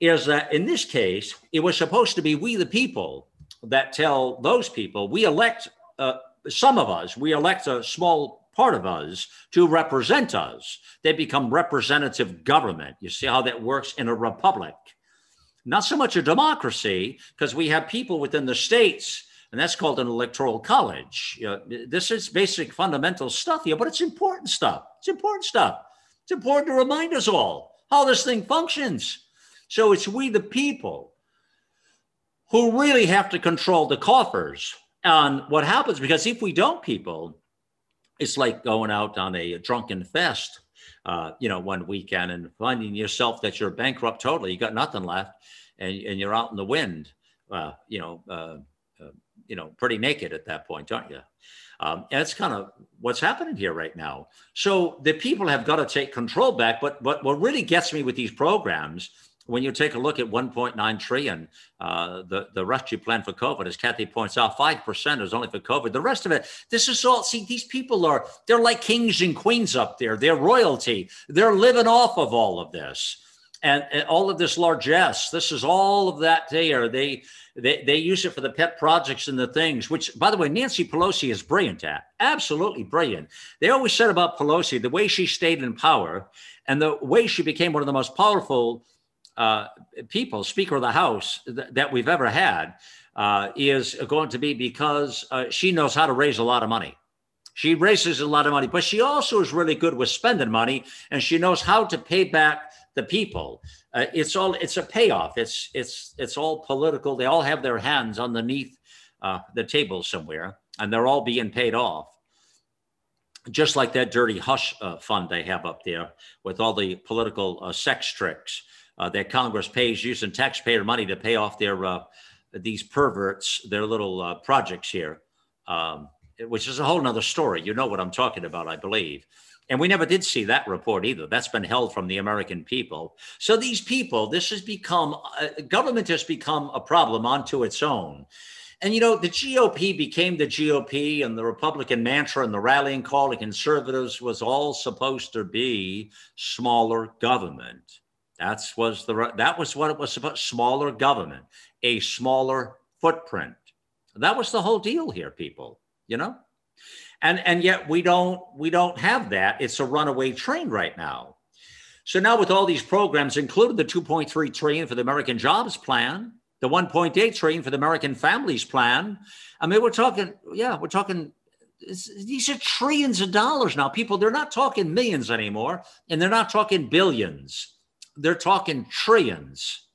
is that in this case, it was supposed to be we, the people, that tell those people we elect uh, some of us, we elect a small part of us to represent us. They become representative government. You see how that works in a republic. Not so much a democracy, because we have people within the states and that's called an electoral college. You know, this is basic fundamental stuff here, but it's important stuff. It's important stuff. It's important to remind us all how this thing functions. So it's we, the people, who really have to control the coffers and what happens. Because if we don't, people, it's like going out on a drunken fest, uh, you know, one weekend and finding yourself that you're bankrupt totally. You got nothing left, and, and you're out in the wind. Uh, you know, uh you know, pretty naked at that point, aren't you? Um, and that's kind of what's happening here right now. So the people have got to take control back. But, but what really gets me with these programs, when you take a look at 1.9 trillion, uh, the, the rescue plan for COVID, as Kathy points out, 5% is only for COVID. The rest of it, this is all, see, these people are, they're like kings and queens up there. They're royalty. They're living off of all of this. And, and all of this largesse, this is all of that there. They, they, they use it for the pet projects and the things, which, by the way, Nancy Pelosi is brilliant at. Absolutely brilliant. They always said about Pelosi the way she stayed in power and the way she became one of the most powerful uh, people, Speaker of the House, th- that we've ever had, uh, is going to be because uh, she knows how to raise a lot of money. She raises a lot of money, but she also is really good with spending money and she knows how to pay back the people. Uh, it's all it's a payoff. It's it's it's all political. They all have their hands underneath uh, the table somewhere, and they're all being paid off. Just like that dirty hush uh, fund they have up there with all the political uh, sex tricks uh, that Congress pays using taxpayer money to pay off their uh, these perverts their little projects here, um, which is a whole nother story. You know what I'm talking about, I believe. And we never did see that report either. That's been held from the American people. So these people, this has become, uh, government has become a problem onto its own. And you know, the GOP became the GOP, and the Republican mantra and the rallying call to conservatives was all supposed to be smaller government. That's was the that was what it was about smaller government, a smaller footprint. That was the whole deal here, people. You know and and yet we don't we don't have that. It's a runaway train right now. So now with all these programs including the 2.3 trillion for the american jobs plan the 1.8 trillion for the american families plan i mean we're talking yeah we're talking these are trillions of dollars now. People they're not talking millions anymore and they're not talking billions. They're talking trillions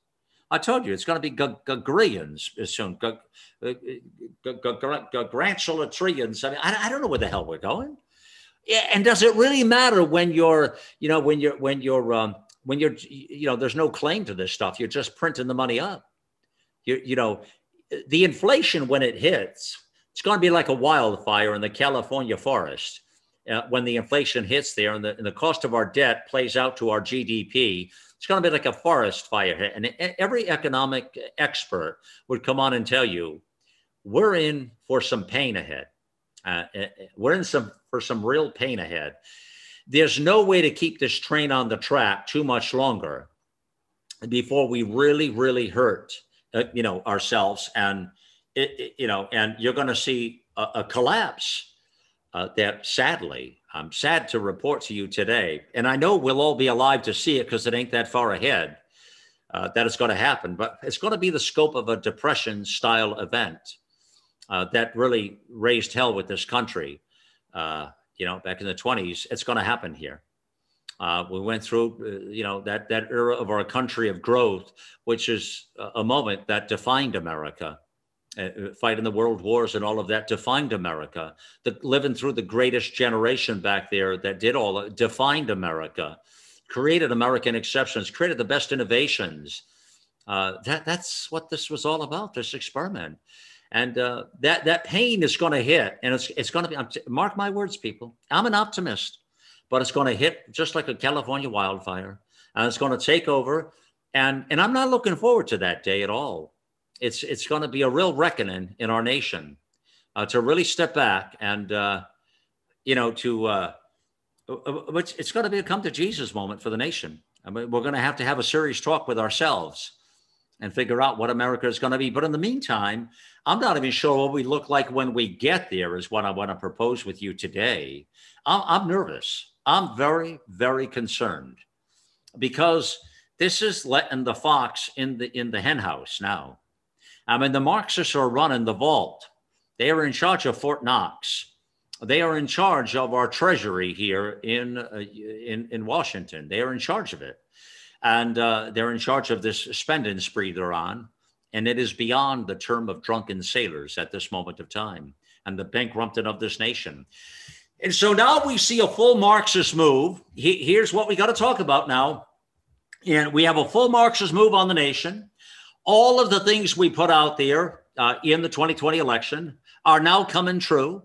I told you it's going to be gagrillions soon. Granchulatrians. I mean, I, I don't know where the hell we're going. Yeah, and does it really matter when you're, you know, when you're when you're um, when you're, you know, there's no claim to this stuff. You're just printing the money up. You you know, the inflation when it hits, it's going to be like a wildfire in the California forest. Uh, when the inflation hits there and the, and the cost of our debt plays out to our GDP, it's going to be like a forest fire. And every economic expert would come on and tell you, we're in for some pain ahead. Uh, uh, we're in some for some real pain ahead. There's no way to keep this train on the track too much longer before we really, really hurt, uh, you know, ourselves. And it, it, you know, and you're going to see a, a collapse uh, that sadly I'm sad to report to you today, and I know we'll all be alive to see it because it ain't that far ahead uh, that it's going to happen, but it's going to be the scope of a depression style event uh, that really raised hell with this country. Uh, you know, back in the 20s, it's going to happen here. Uh, we went through, uh, you know, that that era of our country of growth, which is a moment that defined America uh, fighting the world wars and all of that defined America. The, living through the greatest generation back there that did all defined America, created American exceptions, created the best innovations. Uh, that that's what this was all about. This experiment, and uh, that that pain is going to hit, and it's it's going to be. I'm, mark my words, people. I'm an optimist, but it's going to hit just like a California wildfire, and it's going to take over. And and I'm not looking forward to that day at all it's it's going to be a real reckoning in our nation uh, to really step back and uh, you know to uh, uh, uh it's going to be a come to Jesus moment for the nation. I mean, we're going to have to have a serious talk with ourselves and figure out what America is going to be. But in the meantime, I'm not even sure what we look like when we get there. Is what I want to propose with you today. I'm, I'm nervous. I'm very very concerned because this is letting the fox in the in the henhouse now I mean, the Marxists are running the vault. They are in charge of Fort Knox. They are in charge of our treasury here in, uh, in, in Washington. They are in charge of it. And uh, they're in charge of this spending spree they're on. And it is beyond the term of drunken sailors at this moment of time and the bankrupting of this nation. And so now we see a full Marxist move. He, here's what we got to talk about now. And we have a full Marxist move on the nation all of the things we put out there uh, in the 2020 election are now coming true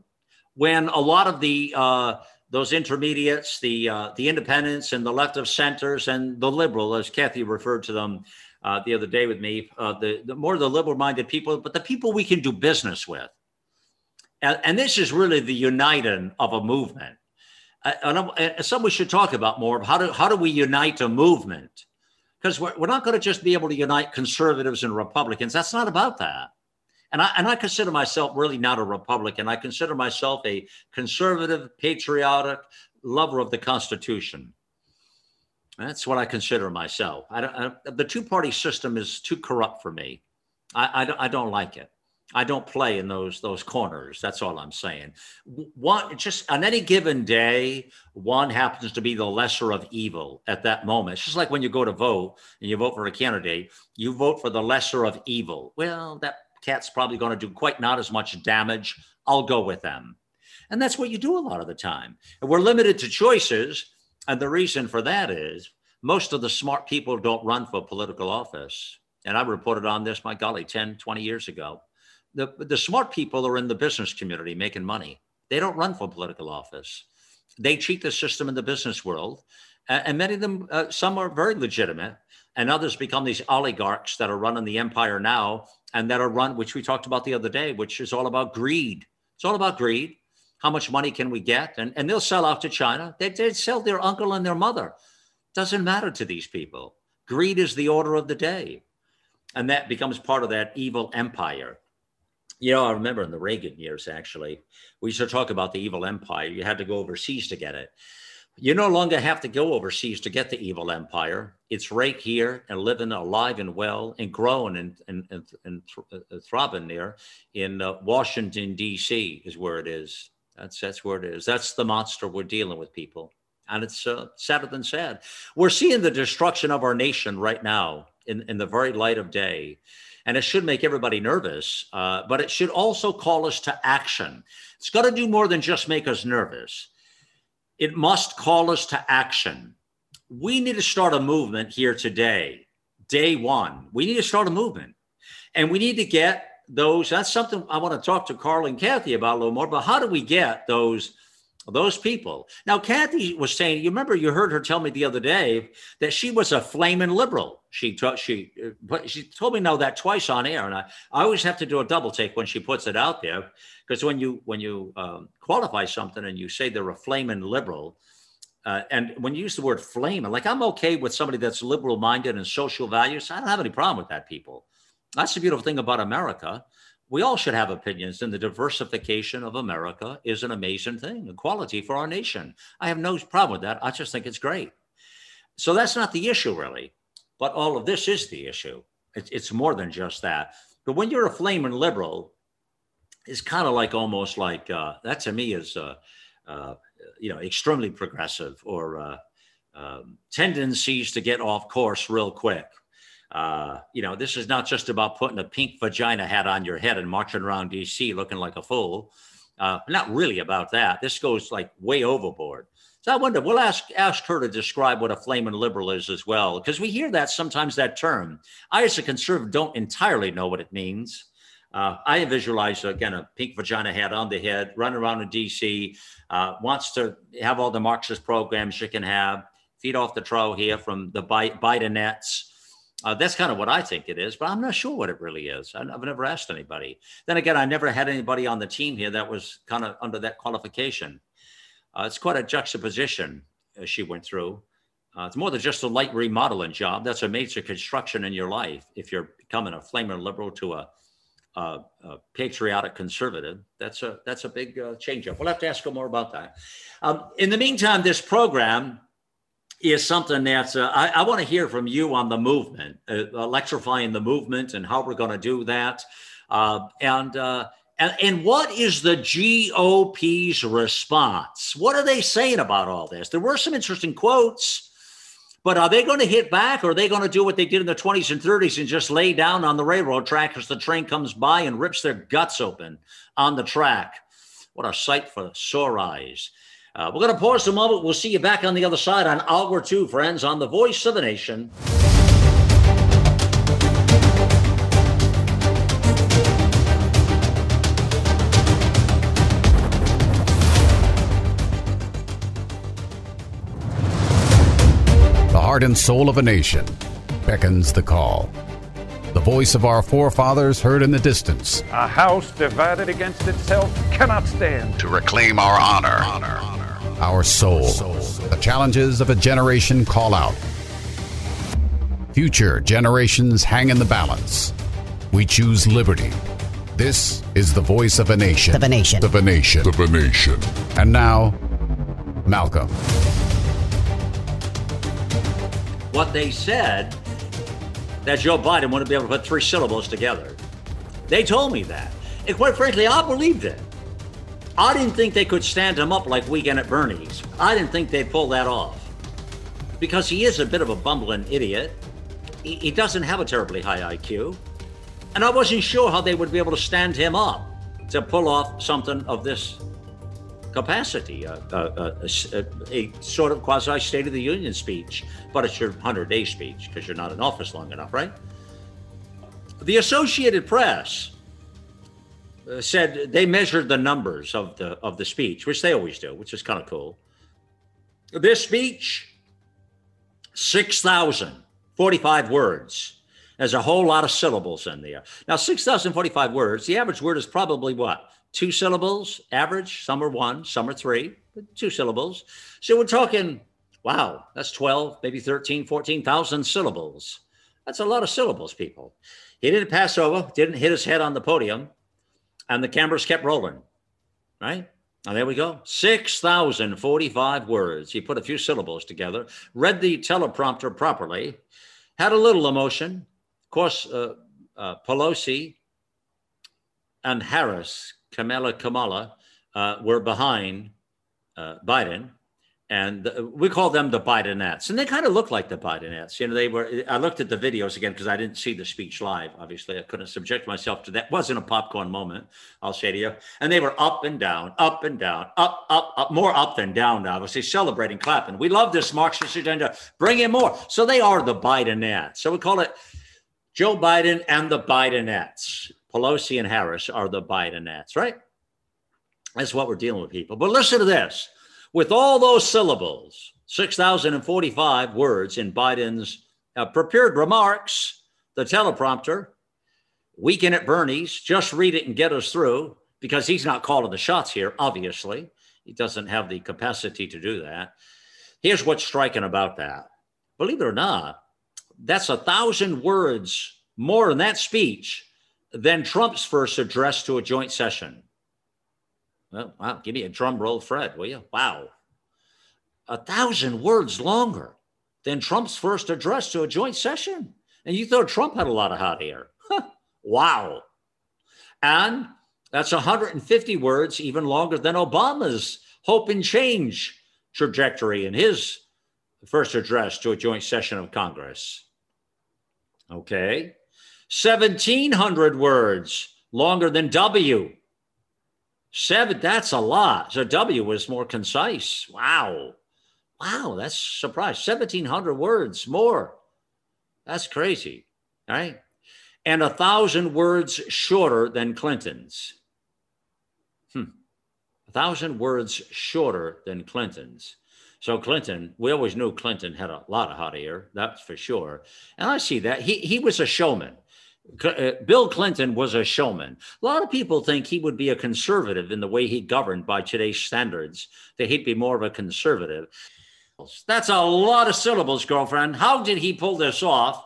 when a lot of the uh, those intermediates, the uh, the independents and the left of centers and the liberal, as Kathy referred to them uh, the other day with me, uh, the, the more the liberal-minded people, but the people we can do business with. And, and this is really the uniting of a movement. Uh, and, and some we should talk about more. How do how do we unite a movement? Because we're, we're not going to just be able to unite conservatives and Republicans. That's not about that. And I, and I consider myself really not a Republican. I consider myself a conservative, patriotic lover of the Constitution. That's what I consider myself. I I, the two party system is too corrupt for me. I, I, I don't like it. I don't play in those those corners. That's all I'm saying. One just on any given day, one happens to be the lesser of evil at that moment. It's just like when you go to vote and you vote for a candidate, you vote for the lesser of evil. Well, that cat's probably going to do quite not as much damage. I'll go with them. And that's what you do a lot of the time. And we're limited to choices. And the reason for that is most of the smart people don't run for political office. And I reported on this, my golly, 10, 20 years ago the, the smart people are in the business community making money. They don't run for political office. They cheat the system in the business world. And many of them, uh, some are very legitimate, and others become these oligarchs that are running the empire now and that are run, which we talked about the other day, which is all about greed. It's all about greed. How much money can we get? And, and they'll sell out to China. They, they sell their uncle and their mother. Doesn't matter to these people. Greed is the order of the day. And that becomes part of that evil empire. You know, I remember in the Reagan years, actually, we used to talk about the evil empire. You had to go overseas to get it. You no longer have to go overseas to get the evil empire. It's right here and living alive and well and growing and, and, and, and uh, throbbing there in uh, Washington, D.C., is where it is. That's, that's where it is. That's the monster we're dealing with, people. And it's uh, sadder than sad. We're seeing the destruction of our nation right now in, in the very light of day. And it should make everybody nervous, uh, but it should also call us to action. It's got to do more than just make us nervous. It must call us to action. We need to start a movement here today, day one. We need to start a movement. And we need to get those. That's something I want to talk to Carl and Kathy about a little more. But how do we get those? Those people. Now, Kathy was saying, you remember you heard her tell me the other day that she was a flaming liberal. She told she but she told me now that twice on air, and I, I always have to do a double take when she puts it out there because when you when you um, qualify something and you say they're a flaming liberal. Uh, and when you use the word flaming, like I'm okay with somebody that's liberal minded and social values. I don't have any problem with that, people. That's the beautiful thing about America we all should have opinions, and the diversification of America is an amazing thing, a quality for our nation. I have no problem with that. I just think it's great. So that's not the issue, really. But all of this is the issue. It's, it's more than just that. But when you're a flaming liberal, it's kind of like almost like uh, that to me is, uh, uh, you know, extremely progressive or uh, um, tendencies to get off course real quick uh, you know, this is not just about putting a pink vagina hat on your head and marching around DC looking like a fool. Uh, not really about that. This goes like way overboard. So I wonder, we'll ask ask her to describe what a flaming liberal is as well, because we hear that sometimes that term. I, as a conservative, don't entirely know what it means. Uh, I visualize again a pink vagina hat on the head, running around in DC, uh, wants to have all the Marxist programs she can have, feed off the trough here from the Bidenettes. Uh, that's kind of what I think it is, but I'm not sure what it really is. I've never asked anybody. Then again, I never had anybody on the team here that was kind of under that qualification. Uh, it's quite a juxtaposition as she went through. Uh, it's more than just a light remodeling job. That's a major construction in your life. If you're becoming a flaming liberal to a, a, a patriotic conservative, that's a that's a big uh, change up. We'll have to ask her more about that. Um, in the meantime, this program is something that uh, I, I want to hear from you on the movement, uh, electrifying the movement, and how we're going to do that. Uh, and, uh, and and what is the GOP's response? What are they saying about all this? There were some interesting quotes, but are they going to hit back, or are they going to do what they did in the 20s and 30s and just lay down on the railroad track as the train comes by and rips their guts open on the track? What a sight for sore eyes. Uh, we're going to pause a moment. We'll see you back on the other side on Hour 2, friends, on the voice of the nation. The heart and soul of a nation beckons the call. The voice of our forefathers heard in the distance. A house divided against itself cannot stand. To reclaim our honor. honor our soul. The challenges of a generation call out. Future generations hang in the balance. We choose liberty. This is the voice of a nation. Of a nation. Of a nation. Of a nation. And now, Malcolm. What they said that Joe Biden wouldn't be able to put three syllables together. They told me that. And quite frankly, I believed it. I didn't think they could stand him up like Weekend at Bernie's. I didn't think they'd pull that off. Because he is a bit of a bumbling idiot. He, he doesn't have a terribly high IQ. And I wasn't sure how they would be able to stand him up to pull off something of this capacity, a, a, a, a sort of quasi State of the Union speech. But it's your 100 day speech because you're not in office long enough, right? The Associated Press Uh, said they measured the numbers of the of the speech, which they always do, which is kind of cool. This speech, six thousand forty-five words. There's a whole lot of syllables in there. Now, six thousand forty-five words. The average word is probably what two syllables average. Some are one, some are three, but two syllables. So we're talking. Wow, that's 12, maybe 13, 14,000 syllables. That's a lot of syllables, people. He didn't pass over, didn't hit his head on the podium and the cameras kept rolling, right? And there we go. 6,045 words. He put a few syllables together, read the teleprompter properly, had a little emotion. Of course, uh, uh, Pelosi and Harris, Kamala Kamala, uh, were behind uh, Biden. And we call them the Bidenettes, and they kind of look like the Bidenettes. You know, they were. I looked at the videos again because I didn't see the speech live. Obviously, I couldn't subject myself to that. It wasn't a popcorn moment. I'll say to you. And they were up and down, up and down, up, up, up, more up than down. Obviously, celebrating, clapping. We love this Marxist agenda. Bring in more. So they are the Bidenettes. So we call it Joe Biden and the Bidenettes. Pelosi and Harris are the Bidenettes, right? That's what we're dealing with, people. But listen to this with all those syllables, 6,045 words in Biden's uh, prepared remarks, the teleprompter, weekend at Bernie's, just read it and get us through because he's not calling the shots here, obviously. He doesn't have the capacity to do that. Here's what's striking about that. Believe it or not, that's a thousand words more in that speech than Trump's first address to a joint session. Well, wow, give me a drum roll, Fred, will you? Wow. A thousand words longer than Trump's first address to a joint session. And you thought Trump had a lot of hot air. [LAUGHS] wow. And that's 150 words, even longer than Obama's hope and change trajectory in his first address to a joint session of Congress. Okay. 1,700 words longer than W Seven, that's a lot. So W was more concise. Wow. Wow, that's surprise. 1,700 words more. That's crazy. Right? And a thousand words shorter than Clinton's. Hmm. A thousand words shorter than Clinton's. So Clinton, we always knew Clinton had a lot of hot air, that's for sure. And I see that. He he was a showman. Uh, Bill Clinton was a showman. A lot of people think he would be a conservative in the way he governed by today's standards, that he'd be more of a conservative. That's a lot of syllables, girlfriend. How did he pull this off?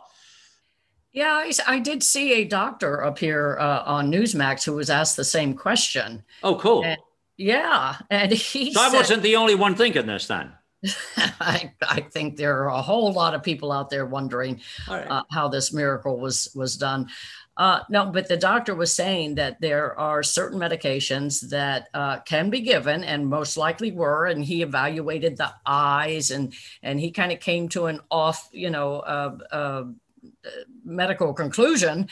Yeah, I, I did see a doctor up here uh, on Newsmax who was asked the same question. Oh, cool. And, yeah. And he So said, I wasn't the only one thinking this then. [LAUGHS] I, I think there are a whole lot of people out there wondering right. uh, how this miracle was was done. Uh, no, but the doctor was saying that there are certain medications that uh, can be given, and most likely were. And he evaluated the eyes, and and he kind of came to an off, you know, uh, uh, medical conclusion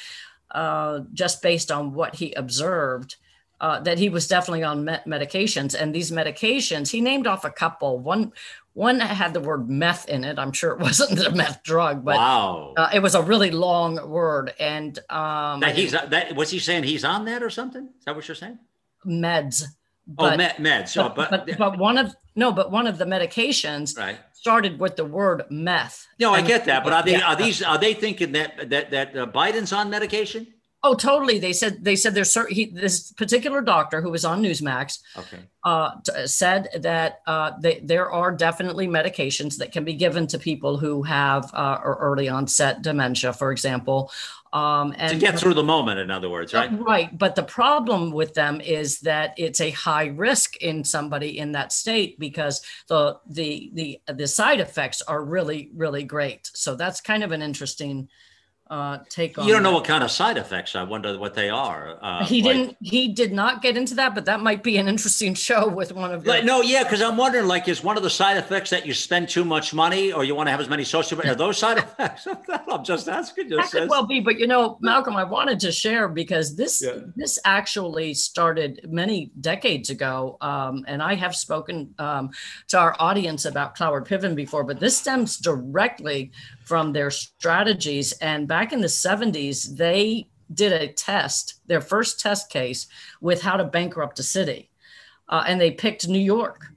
uh, just based on what he observed. Uh, that he was definitely on me- medications, and these medications he named off a couple. One one had the word meth in it. I'm sure it [LAUGHS] wasn't a meth drug, but wow. uh, it was a really long word. And um, that he's that was he saying he's on that or something? Is that what you're saying? meds. oh, med, meds. So, but, but, but, but one of no, but one of the medications right. started with the word meth. No, I get that, but are they Yeah. are these are they thinking that that that uh, Biden's on medication? Oh, totally. They said they said there's certain he, this particular doctor who was on Newsmax Okay. uh, t- said that uh, they, there are definitely medications that can be given to people who have uh, or early onset dementia, for example. Um, and To get through the moment, in other words, right? Right. But the problem with them is that it's a high risk in somebody in that state because the the the the side effects are really really great. So that's kind of an interesting uh, take on. You don't know that. what kind of side effects. I wonder what they are. Uh, he like- didn't. He did not get into that, but that might be an interesting [LAUGHS] show with one of. Like, no, yeah, because I'm wondering, like, is one of the side effects that you spend too much money, or you want to have as many social? Are those side [LAUGHS] effects? [LAUGHS] I'm just asking. That Just could well be, but you know, Malcolm, I wanted to share because this Yeah. this actually started many decades ago, um, and I have spoken um, to our audience about Cloward Piven before, but this stems directly from their strategies. And back in the '70s, they did a test, their first test case, with how to bankrupt a city, uh, and they picked New York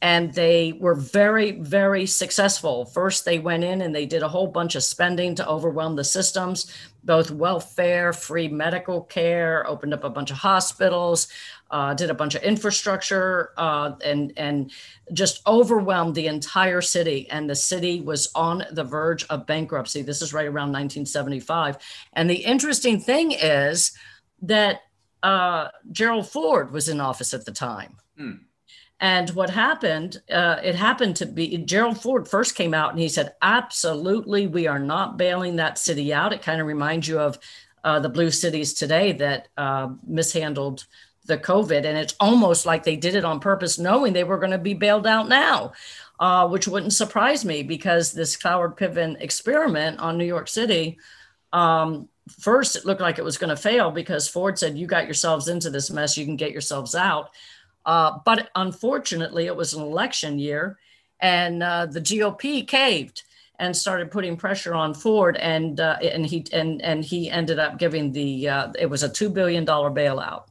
and they were very very successful. First they went in and they did a whole bunch of spending to overwhelm the systems both welfare free medical care opened up a bunch of hospitals uh, did a bunch of infrastructure uh, and and just overwhelmed the entire city. And the city was on the verge of bankruptcy. This is right around 1975 and the interesting thing is that uh, gerald ford was in office at the time and what happened, uh, it happened to be Gerald Ford first came out and he said, absolutely, we are not bailing that city out. It kind of reminds you of uh, the blue cities today that uh, mishandled the COVID. And it's almost like they did it on purpose, knowing they were going to be bailed out now, uh, which wouldn't surprise me because this Cloward Piven experiment on New York City. Um, first, it looked like it was going to fail because Ford said, You got yourselves into this mess, you can get yourselves out. Uh, but unfortunately, it was an election year and uh, the GOP caved and started putting pressure on Ford, and uh, and he and and he ended up giving the uh, it was a two billion dollar bailout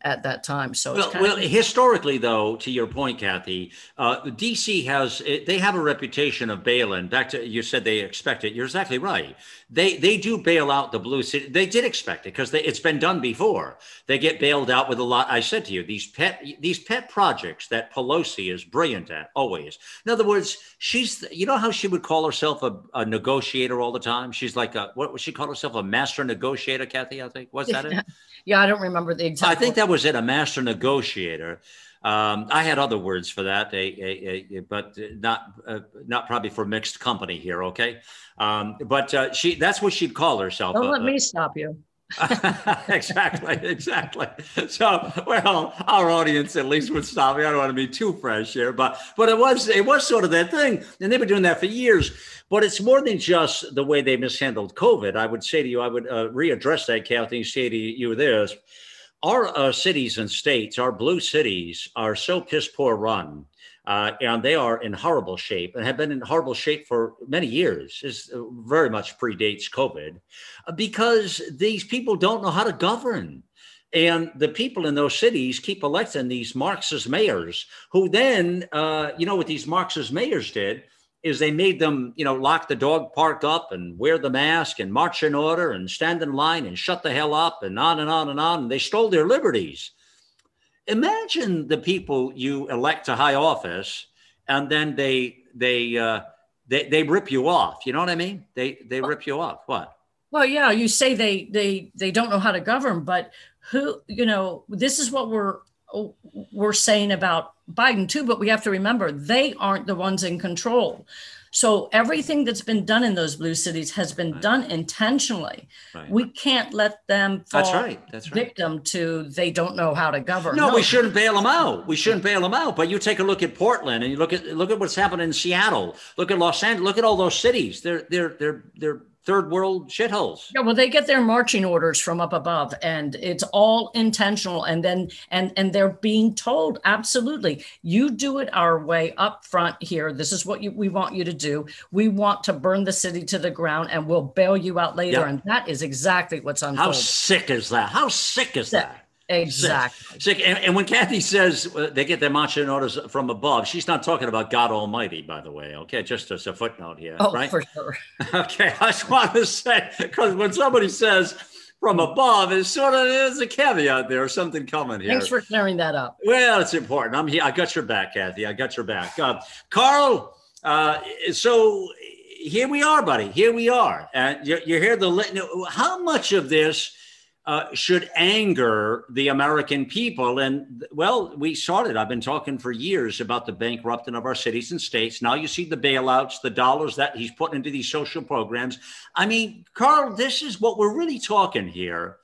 at that time. So well, well of- historically, though, to your point, Kathy, uh, DC has they have a reputation of bailing. Back to you said they expect it. You're exactly right. They they do bail out the blue city. They did expect it because it's been done before. They get bailed out with a lot. I said to you these pet these pet projects that Pelosi is brilliant at always. In other words, she's you know how she would call herself a, a negotiator all the time. She's like a what would she call herself a master negotiator? Kathy, I think was that it? [LAUGHS] Yeah, I don't remember the exact. I think that was it, a master negotiator. Um, I had other words for that, a, a, a, but not uh, not probably for mixed company here. Okay, um, but uh, she that's what she'd call herself. Don't uh, let me stop you. [LAUGHS] exactly, [LAUGHS] exactly. So, well, our audience at least would stop me. I don't want to be too fresh here, but but it was it was sort of that thing, and they've been doing that for years. But it's more than just the way they mishandled COVID. I would say to you, I would uh, readdress that, Kathy, and say to you this our uh, cities and states, our blue cities, are so piss poor run. Uh, and they are in horrible shape and have been in horrible shape for many years. This uh, very much predates COVID uh, because these people don't know how to govern. And the people in those cities keep electing these Marxist mayors who then, uh, you know, what these Marxist mayors did is they made them, you know, lock the dog park up and wear the mask and march in order and stand in line and shut the hell up and on and on and on. And they stole their liberties. Imagine the people you elect to high office and then they they uh, they they rip you off. You know what I mean? They they rip you off. What? Well, yeah, you say they they they don't know how to govern, but who you know this is what we're we're saying about Biden too, but we have to remember they aren't the ones in control. So everything that's been done in those blue cities has been right. done intentionally. Right. We can't let them fall that's right. That's right. victim to they don't know how to govern. No, no, we shouldn't bail them out. We shouldn't bail them out. But you take a look at Portland and you look at look at what's happened in Seattle. Look at Los Angeles. Look at all those cities. They're they're they're they're third world shitholes. Yeah, well, they get their marching orders from up above, and it's all intentional. And then and and they're being told absolutely, you do it our way up front here. This is what you, we want you to do. We want to burn the city to the ground, and we'll bail you out later. Yep. And that is exactly what's unfolding. How sick is that? How sick is that? Exactly. Sick. And, and, when Kathy says uh, they get their marching orders from above, she's not talking about God Almighty, by the way. Okay, just as a footnote here. Oh, right? for sure. [LAUGHS] okay, I just want to say because when somebody says from above, it's sort of there's a caveat there or something coming here. Thanks for clearing that up. Well, it's important. I'm here. I got your back, Kathy. I got your back. Uh, Carl. Uh, so here we are, buddy. Here we are. And you, you hear the how much of this uh, should anger the American people. And well, we started. I've been talking for years about the bankrupting of our cities and states. Now you see the bailouts, the dollars that he's putting into these social programs. I mean, Carl, this is what we're really talking here.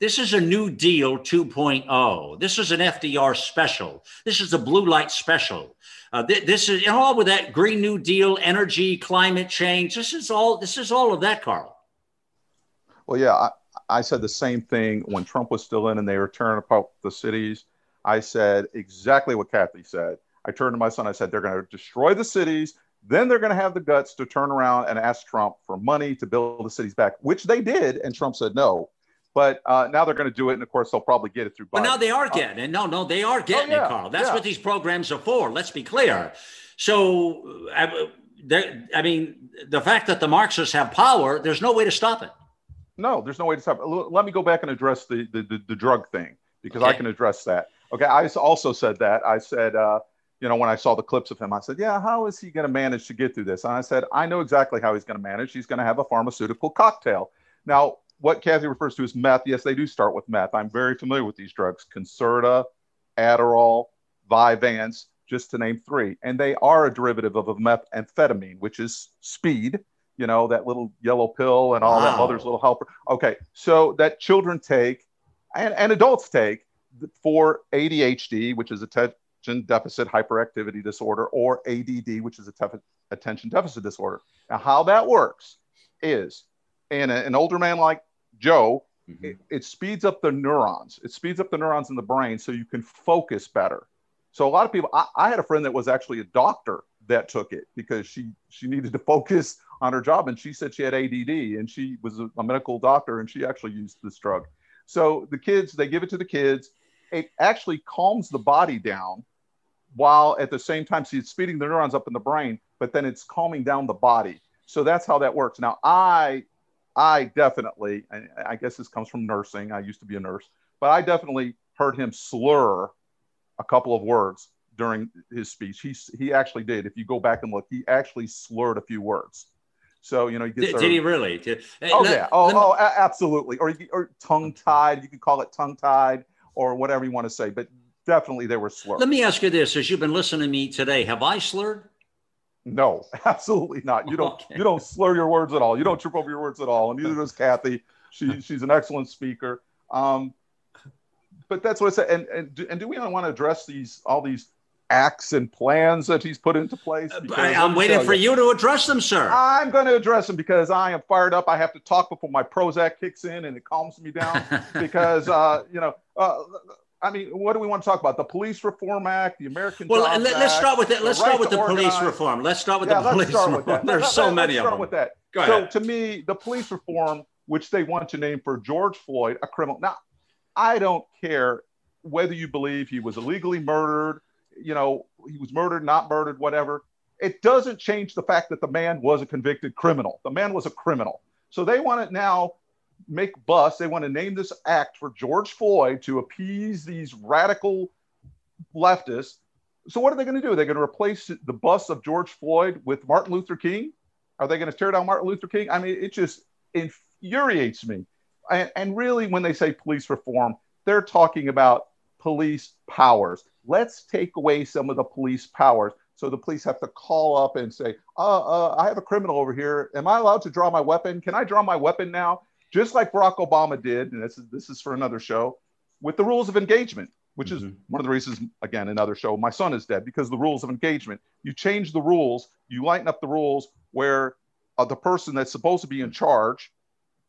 This is a New Deal 2.0. This is an FDR special. This is a blue light special. Uh, th- this is all with that Green New Deal, energy, climate change. This is all. This is all of that, Carl. Well, yeah, I, I said the same thing when Trump was still in and they were tearing apart the cities. I said exactly what Kathy said. I turned to my son, I said, they're going to destroy the cities. Then they're going to have the guts to turn around and ask Trump for money to build the cities back, which they did. And Trump said no. But uh, now they're going to do it. And of course, they'll probably get it through. Biden. But now they are getting it. No, no, they are getting oh, yeah, it, Carl. That's yeah. what these programs are for. Let's be clear. So, I, I mean, the fact that the Marxists have power, there's no way to stop it. No, there's no way to stop. Let me go back and address the the, the, the drug thing because okay. I can address that. Okay, I also said that. I said, uh, you know, when I saw the clips of him, I said, yeah, how is he going to manage to get through this? And I said, I know exactly how he's going to manage. He's going to have a pharmaceutical cocktail. Now, what Kathy refers to as meth, yes, they do start with meth. I'm very familiar with these drugs: Concerta, Adderall, Vyvanse, just to name three, and they are a derivative of a methamphetamine, which is speed you know, that little yellow pill and all wow. that mother's little helper. Okay, so that children take and, and adults take, for ADHD, which is attention deficit hyperactivity disorder, or ADD, which is a tef- attention deficit disorder. Now, how that works is in a, an older man like Joe, mm-hmm. it, it speeds up the neurons. It speeds up the neurons in the brain so you can focus better. So a lot of people, I, I had a friend that was actually a doctor that took it because she she needed to focus on her job and she said she had ADD and she was a, medical doctor and she actually used this drug. So the kids, they give it to the kids. It actually calms the body down while at the same time, see, it's speeding the neurons up in the brain, but then it's calming down the body. So that's how that works. Now, I, I definitely, I guess this comes from nursing. I used to be a nurse, but I definitely heard him slur a couple of words during his speech. He, he actually did. If you go back and look, he actually slurred a few words. So you know, he did, did, he really? Did, oh yeah, oh, me, oh absolutely. Or or tongue tied. You could call it tongue tied or whatever you want to say. But definitely they were slurred. Let me ask you this: as you've been listening to me today, have I slurred? No, [LAUGHS] absolutely not. You don't. Okay. You don't slur your words at all. You don't trip over your words at all. And neither does Kathy. She [LAUGHS] she's an excellent speaker. Um, but that's what I said. And and do, and do we want to address these all these acts and plans that he's put into place? Uh, I'm waiting for you. you to address them, sir. I'm going to address them because I am fired up. I have to talk before my Prozac kicks in and it calms me down [LAUGHS] because, uh, you know, uh, I mean, what do we want to talk about? The Police Reform Act, the American. Well, let, us start with it. Let's start with the police reform. Let's start with yeah, the police reform. There's let, so let, many of them. with that. Go ahead. so, to me, the police reform, which they want to name for George Floyd, a criminal. Now, I don't care whether you believe he was illegally murdered you know, he was murdered, not murdered, whatever. It doesn't change the fact that the man was a convicted criminal. The man was a criminal. So they want to now make bus. They want to name this act for George Floyd to appease these radical leftists. So what are they going to do? Are they going to replace the bus of George Floyd with Martin Luther King? Are they going to tear down Martin Luther King? I mean, it just infuriates me. And, and really, when they say police reform, they're talking about police powers let's take away some of the police powers. So the police have to call up and say, uh, uh, I have a criminal over here. Am I allowed to draw my weapon? Can I draw my weapon now? Just like Barack Obama did, and this is this is for another show, with the rules of engagement, which mm-hmm. is one of the reasons, again, another show, my son is dead because the rules of engagement. You change the rules, you lighten up the rules where uh, the person that's supposed to be in charge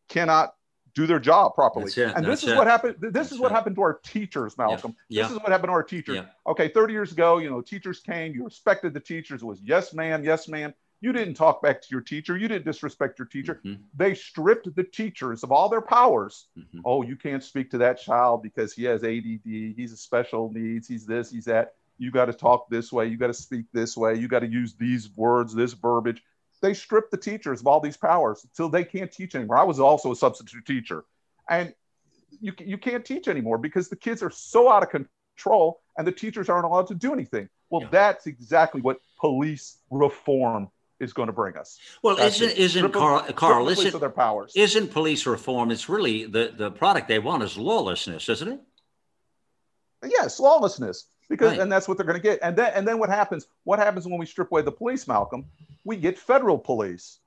cannot do their job properly. And this is it. what happened. This That's is what it. happened to our teachers, Malcolm. Yeah. This yeah. is what happened to our teachers. Yeah. Okay, 30 years ago, you know, teachers came, you respected the teachers. It was yes, ma'am, yes, ma'am. You didn't talk back to your teacher. You didn't disrespect your teacher. Mm-hmm. They stripped the teachers of all their powers. Mm-hmm. Oh, you can't speak to that child because he has ADD. He's a special needs. He's this, he's that. You got to talk this way. You got to speak this way. You got to use these words, this verbiage they stripped the teachers of all these powers until they can't teach anymore. I was also a substitute teacher, and you you can't teach anymore because the kids are so out of control and the teachers aren't allowed to do anything. Well, yeah. that's exactly what police reform is going to bring us. Well, that's isn't isn't Carl, Carl isn't their powers? Isn't police reform? It's really the the product they want is lawlessness, isn't it? Yes, lawlessness because right. and that's what they're going to get. And then and then what happens? What happens when we strip away the police, Malcolm? We get federal police.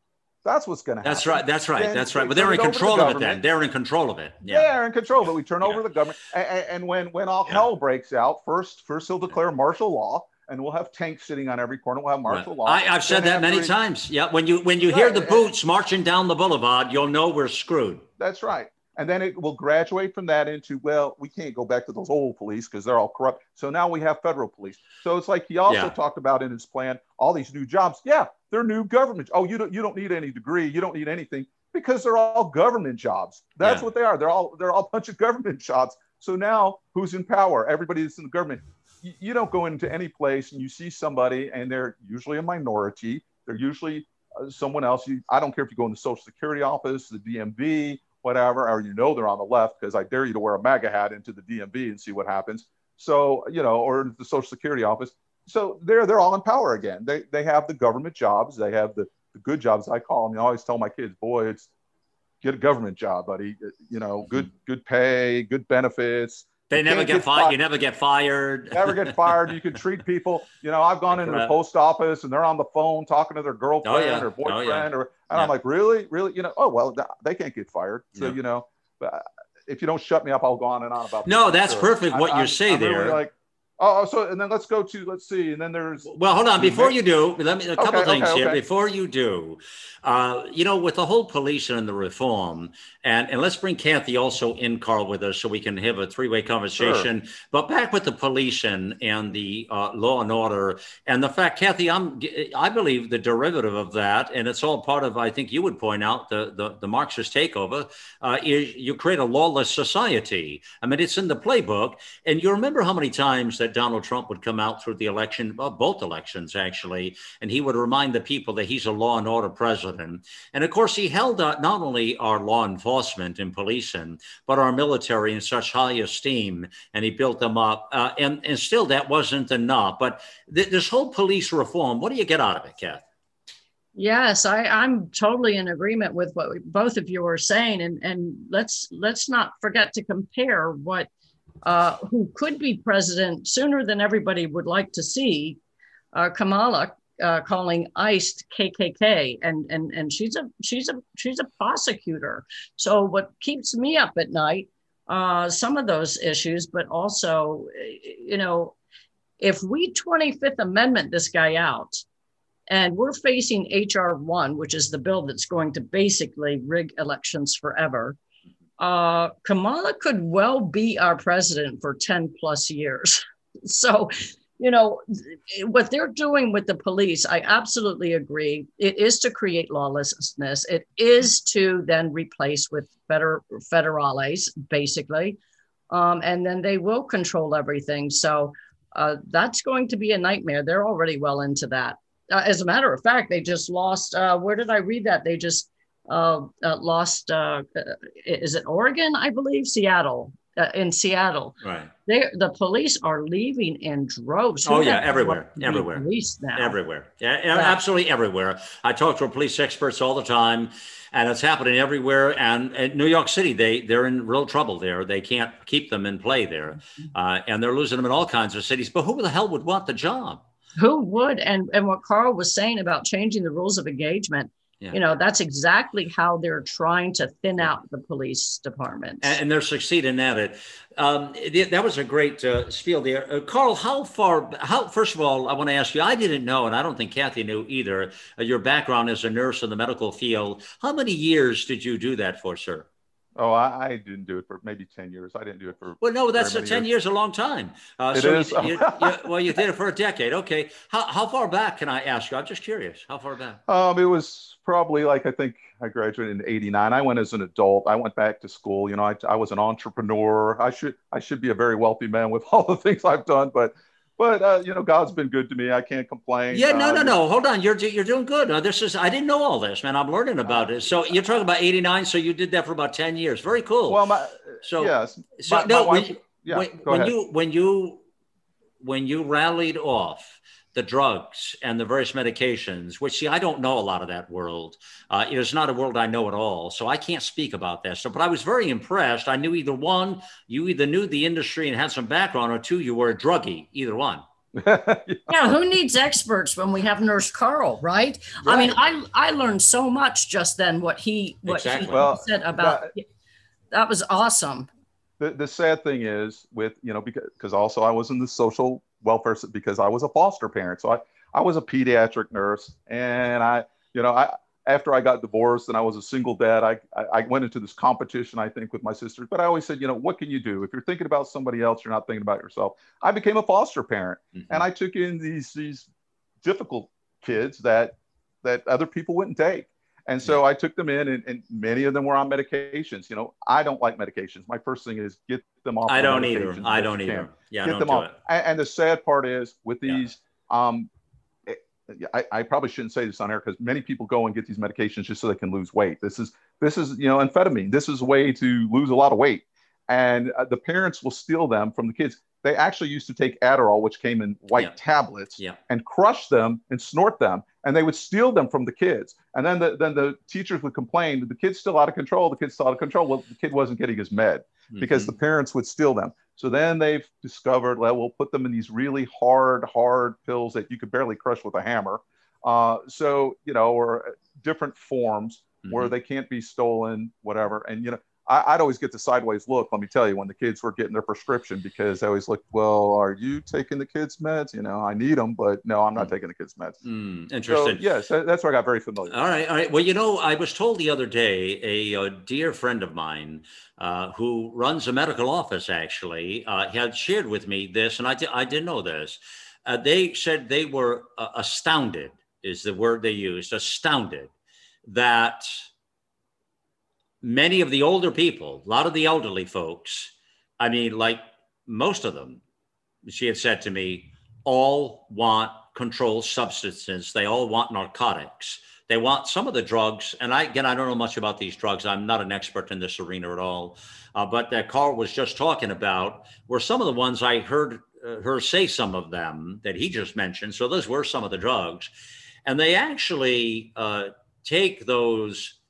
That's what's going to happen. That's right. That's right. Then that's right. But they're in control the of it. Then they're in control of it. Yeah, they're in control of it. We turn yeah. over the government, and, and, when when all yeah. hell breaks out, first first he'll declare martial law, and we'll have tanks sitting on every corner. We'll have martial right. law. I, have said that many times. Yeah, when you when you right. hear the boots marching down the boulevard, you'll know we're screwed. That's right and then it will graduate from that into well we can't go back to those old police because they're all corrupt. So now we have federal police. So it's like he also yeah. talked about in his plan all these new jobs. Yeah they're new government. Oh you don't you don't need any degree. You don't need anything because they're all government jobs. That's yeah. what they are. They're all they're all a bunch of government jobs. So now who's in power? Everybody that's in the government. You, you don't go into any place and you see somebody and they're usually a minority. They're usually uh, someone else. You, i don't care if you go in the social security office the dmv whatever, or you know they're on the left because I dare you to wear a MAGA hat into the DMV and see what happens. So, you know, or the Social Security office. So they're they're all in power again. They they have the government jobs. They have the, the good jobs. I call them. I always tell my kids, boy, it's get a government job, buddy. You know, good mm-hmm. good pay, good benefits. They never get, get fired. You never get fired. never get fired. You can treat people. You know, I've gone into the post office and they're on the phone talking to their girlfriend oh, yeah. or boyfriend, oh, yeah. or and yeah. I'm like, really, really, you know, oh well, they can't get fired. So you know, but if you don't shut me up, I'll go on and on about. No, that's sure. perfect. What I, you say I'm there. Really like, Oh, so and then let's go to let's see, and then there's. Well, hold on. Before you do, let me a couple okay, things okay, here. Okay. Before you do, uh, you know, with the whole police and the reform, and and let's bring Kathy also in, Carl, with us, so we can have a three-way conversation. Sure. But back with the police and and the uh, law and order, and the fact, Kathy, I'm I believe the derivative of that, and it's all part of. I think you would point out the the, the Marxist takeover. Uh, is you create a lawless society. I mean, it's in the playbook, and you remember how many times that Donald Trump would come out through the election, well, both elections actually, and he would remind the people that he's a law and order president. And of course, he held not only our law enforcement and policing, but our military in such high esteem, and he built them up. Uh, and, and still, that wasn't enough. But th- this whole police reform, what do you get out of it, Kath? Yes, I, I'm totally in agreement with what both of you are saying, and and let's let's not forget to compare what uh, who could be president sooner than everybody would like to see, uh, Kamala uh, calling ICE KKK, and and and she's a she's a she's a prosecutor. So what keeps me up at night, uh, some of those issues, but also, you know, if we 25th Amendment this guy out, and we're facing HR one, which is the bill that's going to basically rig elections forever uh, Kamala could well be our president for 10 plus years. [LAUGHS] So, you know, what they're doing with the police, I absolutely agree. It is to create lawlessness, it is to then replace with feder- federales, basically. Um, and then they will control everything. So, uh, that's going to be a nightmare. They're already well into that. Uh, as a matter of fact, they just lost. Uh, where did I read that? They just uh, uh, lost. Uh, uh, is it Oregon? I believe Seattle. Uh, in Seattle, right? They the police are leaving in droves. Who oh yeah, everywhere, everywhere, police now. everywhere, yeah, yeah, absolutely everywhere. I talk to police experts all the time, and it's happening everywhere. And in New York City, they they're in real trouble there. They can't keep them in play there, mm-hmm. uh, and they're losing them in all kinds of cities. But who the hell would want the job? Who would? And and what Carl was saying about changing the rules of engagement yeah. You know, that's exactly how they're trying to thin out the police department. And, and they're succeeding at it. Um, that was a great uh, spiel there. Uh, Carl, how far, how, first of all, I want to ask you, I didn't know, and I don't think Kathy knew either, uh, your background as a nurse in the medical field. How many years did you do that for, sir? Oh, I, I, didn't do it for maybe 10 years. I didn't do it for. Well, no, that's a 10 years. years. a long time. Uh, it so is. You, you, you, [LAUGHS] well, you did it for a decade. Okay. How, how far back can I ask you? I'm just curious. How far back? Um, it was probably like, I think I graduated in 89. I went as an adult. I went back to school. You know, I, I was an entrepreneur. I should, I should be a very wealthy man with [LAUGHS] all the things I've done, but but uh, you know, God's been good to me. I can't complain. Yeah, no, no, no. Hold on, you're you're doing good. Uh, this is I didn't know all this, man. I'm learning about it. So you're talking about '89. So you did that for about 10 years. Very cool. Well, my so yes. So my, no, my wife, when, yeah, when, when you when you when you rallied off the drugs and the various medications, which see, I don't know a lot of that world. Uh, it is not a world I know at all. So I can't speak about that. So, but I was very impressed. I knew either one, you either knew the industry and had some background, or two, you were a druggie, either one. [LAUGHS] yeah, who needs experts when we have Nurse Carl, right? right? I mean, I I learned so much just then what he what exactly. he well, said about that, that was awesome. The, the sad thing is with you know because because also I was in the social welfare because I was a foster parent. So I, I was a pediatric nurse and I, you know, I, after I got divorced and I was a single dad, I, I went into this competition, I think, with my sisters. But I always said, you know, what can you do? If you're thinking about somebody else, you're not thinking about yourself. I became a foster parent mm-hmm. and I took in these, these difficult kids that, that other people wouldn't take. And so yeah. I took them in, and, and, many of them were on medications. You know, I don't like medications. My first thing is get them off. I don't either. I don't either. Yeah, get them off. And, and, the sad part is with these, yeah. um, eh, I, I, probably shouldn't say this on air because many people go and get these medications just so they can lose weight. This is this is you know amphetamine. This is a way to lose a lot of weight, and uh, the parents will steal them from the kids they actually used to take Adderall, which came in white yeah. tablets, yeah. and crush them and snort them, and they would steal them from the kids. And then the then the teachers would complain, the kid's still out of control. The kid's still out of control. Well, the kid wasn't getting his med mm-hmm. because the parents would steal them. So then they've discovered, well, we'll put them in these really hard, hard pills that you could barely crush with a hammer. Uh, so you know, or different forms mm-hmm. where they can't be stolen, whatever. And you know, I, would always get the sideways look. Let me tell you, when the kids were getting their prescription, because I always look, well, are you taking the kids' meds? You know, I need them, but no, I'm not mm. taking the kids' meds. Mm, interesting. So, yes, that's where I got very familiar. All right, all right. Well, you know, I was told the other day a, a dear friend of mine uh, who runs a medical office actually uh, had shared with me this, and I, di- I didn't know this. Uh, they said they were uh, astounded, is the word they used, astounded that many of the older people, a lot of the elderly folks, I mean, like most of them, she had said to me, all want controlled substances. They all want narcotics. They want some of the drugs. And I, again, I don't know much about these drugs. I'm not an expert in this arena at all. Uh, but that Carl was just talking about were some of the ones I heard uh, her say some of them that he just mentioned. So those were some of the drugs. And they actually uh, take those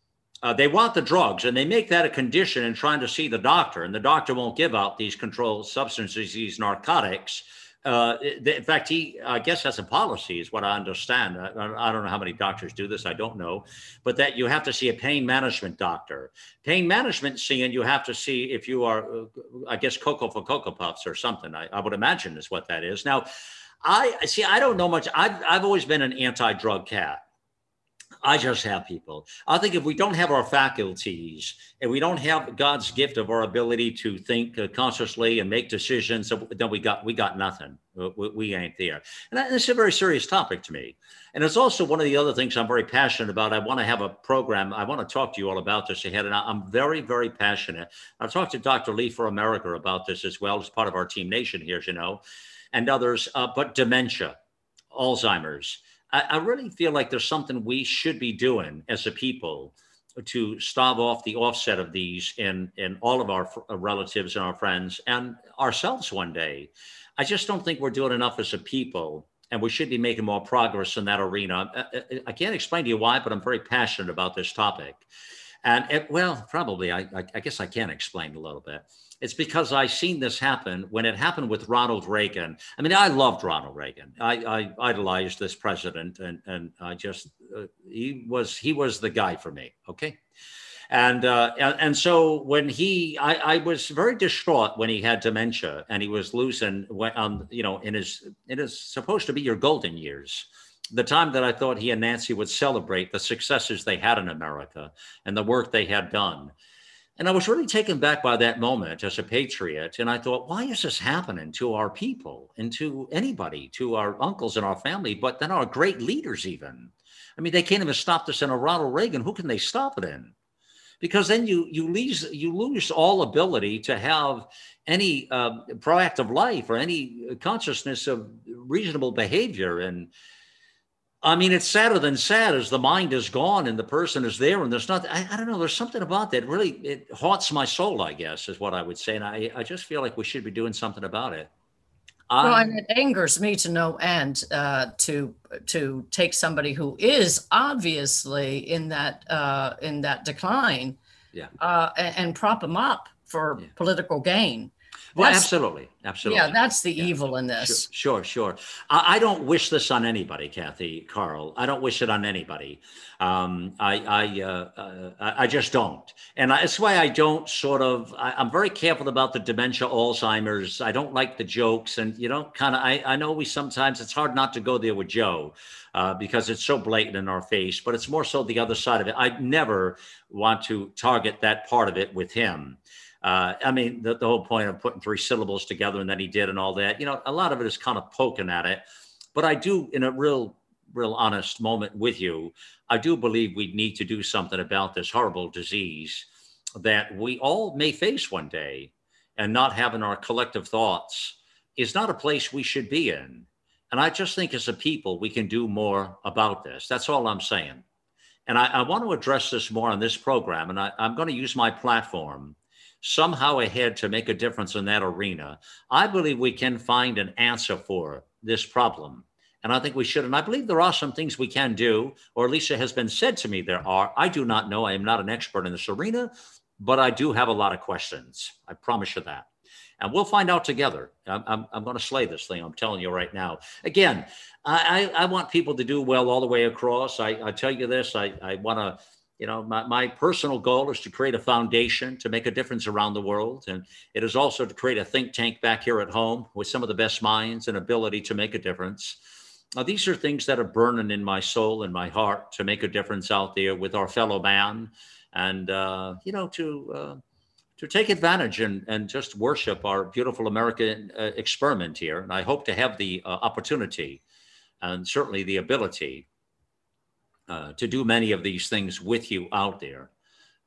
uh, they want the drugs and they make that a condition in trying to see the doctor and the doctor won't give out these controlled substances these narcotics. Uh, in fact he i guess has a policy is what i understand. I, I, don't know how many doctors do this i don't know but that you have to see a pain management doctor. Pain management seeing you have to see if you are uh, i guess cocoa for cocoa puffs or something I, I would imagine is what that is. Now i see i don't know much i've, I've always been an anti-drug cat I just have people. I think if we don't have our faculties and we don't have God's gift of our ability to think consciously and make decisions, then we got we got nothing. We, we ain't there. And that, it's a very serious topic to me. And it's also one of the other things I'm very passionate about. I want to have a program. I want to talk to you all about this ahead. And I'm very, very passionate. I've talked to Dr. Lee for America about this as well as part of our Team Nation here, as you know, and others. Uh, but dementia, Alzheimer's I, I really feel like there's something we should be doing as a people to stave off the offset of these in in all of our uh, relatives and our friends and ourselves one day. I just don't think we're doing enough as a people, and we should be making more progress in that arena. I, uh, uh, I can't explain to you why, but I'm very passionate about this topic. And it, well, probably I, I guess I can explain a little bit. It's because I seen this happen when it happened with Ronald Reagan. I mean, I loved Ronald Reagan. I, I idolized this president, and and I just uh, he was he was the guy for me. Okay. And, uh, and so when he, I, I, was very distraught when he had dementia and he was losing, on, you know, in his, it is supposed to be your golden years the time that I thought he and Nancy would celebrate the successes they had in America and the work they had done. And I was really taken back by that moment as a patriot. And I thought, why is this happening to our people and to anybody, to our uncles and our family, but then our great leaders, even? I mean, they can't even stop this in a Ronald Reagan. Who can they stop it in? Because then you you lose you lose all ability to have any uh, proactive life or any consciousness of reasonable behavior and I mean, it's sadder than sad as the mind is gone and the person is there, and there's not. I, I, don't know. There's something about that really it haunts my soul. I guess is what I would say, and I I just feel like we should be doing something about it. well, and it angers me to no end uh, to to take somebody who is obviously in that uh, in that decline, yeah, uh, and, and, prop him up for yeah. political gain. Well, absolutely, absolutely. Yeah, that's the yeah. evil in this. Sure, sure. sure. I, I, don't wish this on anybody, Kathy, Carl. I don't wish it on anybody. Um, I, I, uh, uh, I just don't, and I, that's why I don't sort of. I, am very careful about the dementia, Alzheimer's. I don't like the jokes, and you know, kind of. I, I know we sometimes it's hard not to go there with Joe. Uh, because it's so blatant in our face, but it's more so the other side of it. I never want to target that part of it with him. Uh, I mean, the, the whole point of putting three syllables together and then he did and all that, you know, a lot of it is kind of poking at it. But I do, in a real, real honest moment with you, I do believe we need to do something about this horrible disease that we all may face one day and not having our collective thoughts is not a place we should be in. And I just think as a people, we can do more about this. That's all I'm saying. And I, I want to address this more on this program. And I, I'm going to use my platform somehow ahead to make a difference in that arena, I believe we can find an answer for this problem. And I think we should. And I believe there are some things we can do, or at least it has been said to me there are. I do not know. I am not an expert in this arena, but I do have a lot of questions. I promise you that. And we'll find out together. I'm, I'm, I'm going to slay this thing. I'm telling you right now. Again, I, I, I want people to do well all the way across. I, I tell you this. I, I want to you know, my, my personal goal is to create a foundation to make a difference around the world. And it is also to create a think tank back here at home with some of the best minds and ability to make a difference. Now, these are things that are burning in my soul and my heart to make a difference out there with our fellow man and, uh, you know, to, uh, to take advantage and, and just worship our beautiful American uh, experiment here. And I hope to have the uh, opportunity and certainly the ability uh, to do many of these things with you out there.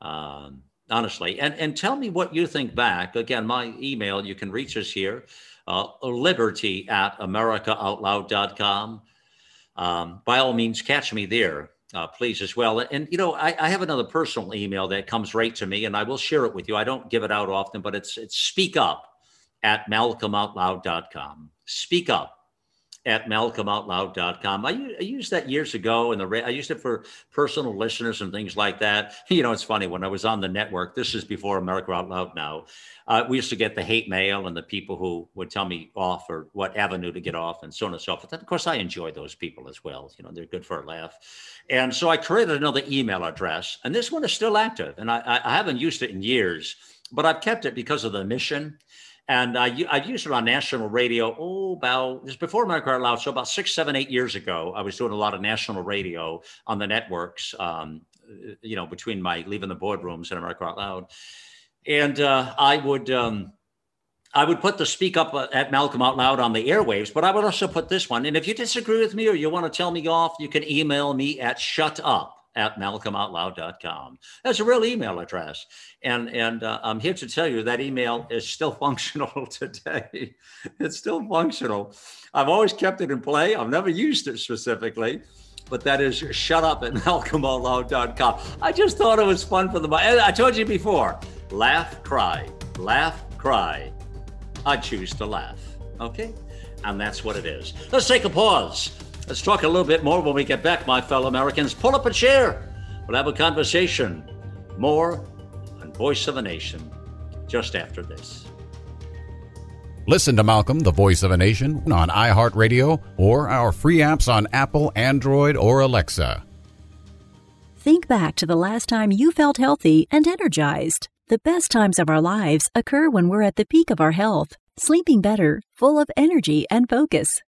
Um, honestly, and and tell me what you think back. Again, my email you can reach us here, uh, liberty at americaoutloud.com. Um, by all means, catch me there, uh, please as well. And, and you know, I, I, have another personal email that comes right to me, and I will share it with you. I don't give it out often, but it's it's speak up at malcolmoutloud.com. Speak up at malcolmoutloud.com. I, I used that years ago and the I used it for personal listeners and things like that. [LAUGHS] You know, it's funny when I was on the network, this is before America Out Loud now. Uh, we used to get the hate mail and the people who would tell me off or what avenue to get off and so on and so forth. And of course, I enjoy those people as well. You know, they're good for a laugh. And so I created another email address, and this one is still active. And I, I haven't used it in years, but I've kept it because of the mission and I, I used it on national radio, oh, about just before America Out Loud. So about six, seven, eight years ago, I was doing a lot of national radio on the networks, um, you know, between my leaving the boardrooms and America Out Loud. And uh, I would, um, I would put the speak up uh, at Malcolm Out Loud on the airwaves, but I would also put this one. And if you disagree with me or you want to tell me off, you can email me at shut up at malcolmoutloud.com. That's a real email address. And, and uh, I'm here to tell you that email is still [LAUGHS] functional today. it's still functional. I've always kept it in play. I've never used it specifically, but that is shut up at [LAUGHS] malcolmoutloud.com. I just thought it was fun for the, I told you before, laugh, cry, laugh, cry. I choose to laugh. Okay? And that's what it is. Let's take a pause. Let's talk a little bit more when we get back, my fellow Americans. Pull up a chair. We'll have a conversation. More on Voice of a Nation just after this. Listen to Malcolm, the Voice of a Nation, on iHeartRadio or our free apps on Apple, Android, or Alexa. Think back to the last time you felt healthy and energized. The best times of our lives occur when we're at the peak of our health, sleeping better, full of energy and focus.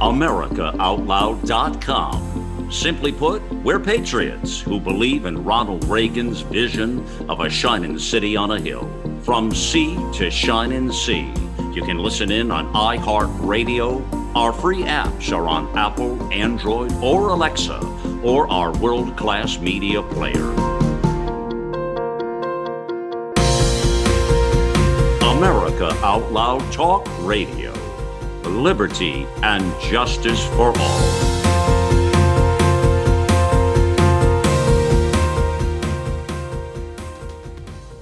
AmericaOutloud.com. Simply put, we're patriots who believe in Ronald Reagan's vision of a shining city on a hill. From sea to shining sea. You can listen in on iHeartRadio. Our free apps are on Apple, Android, or Alexa, or our world class media player. America Out Loud Talk Radio liberty, and justice for all.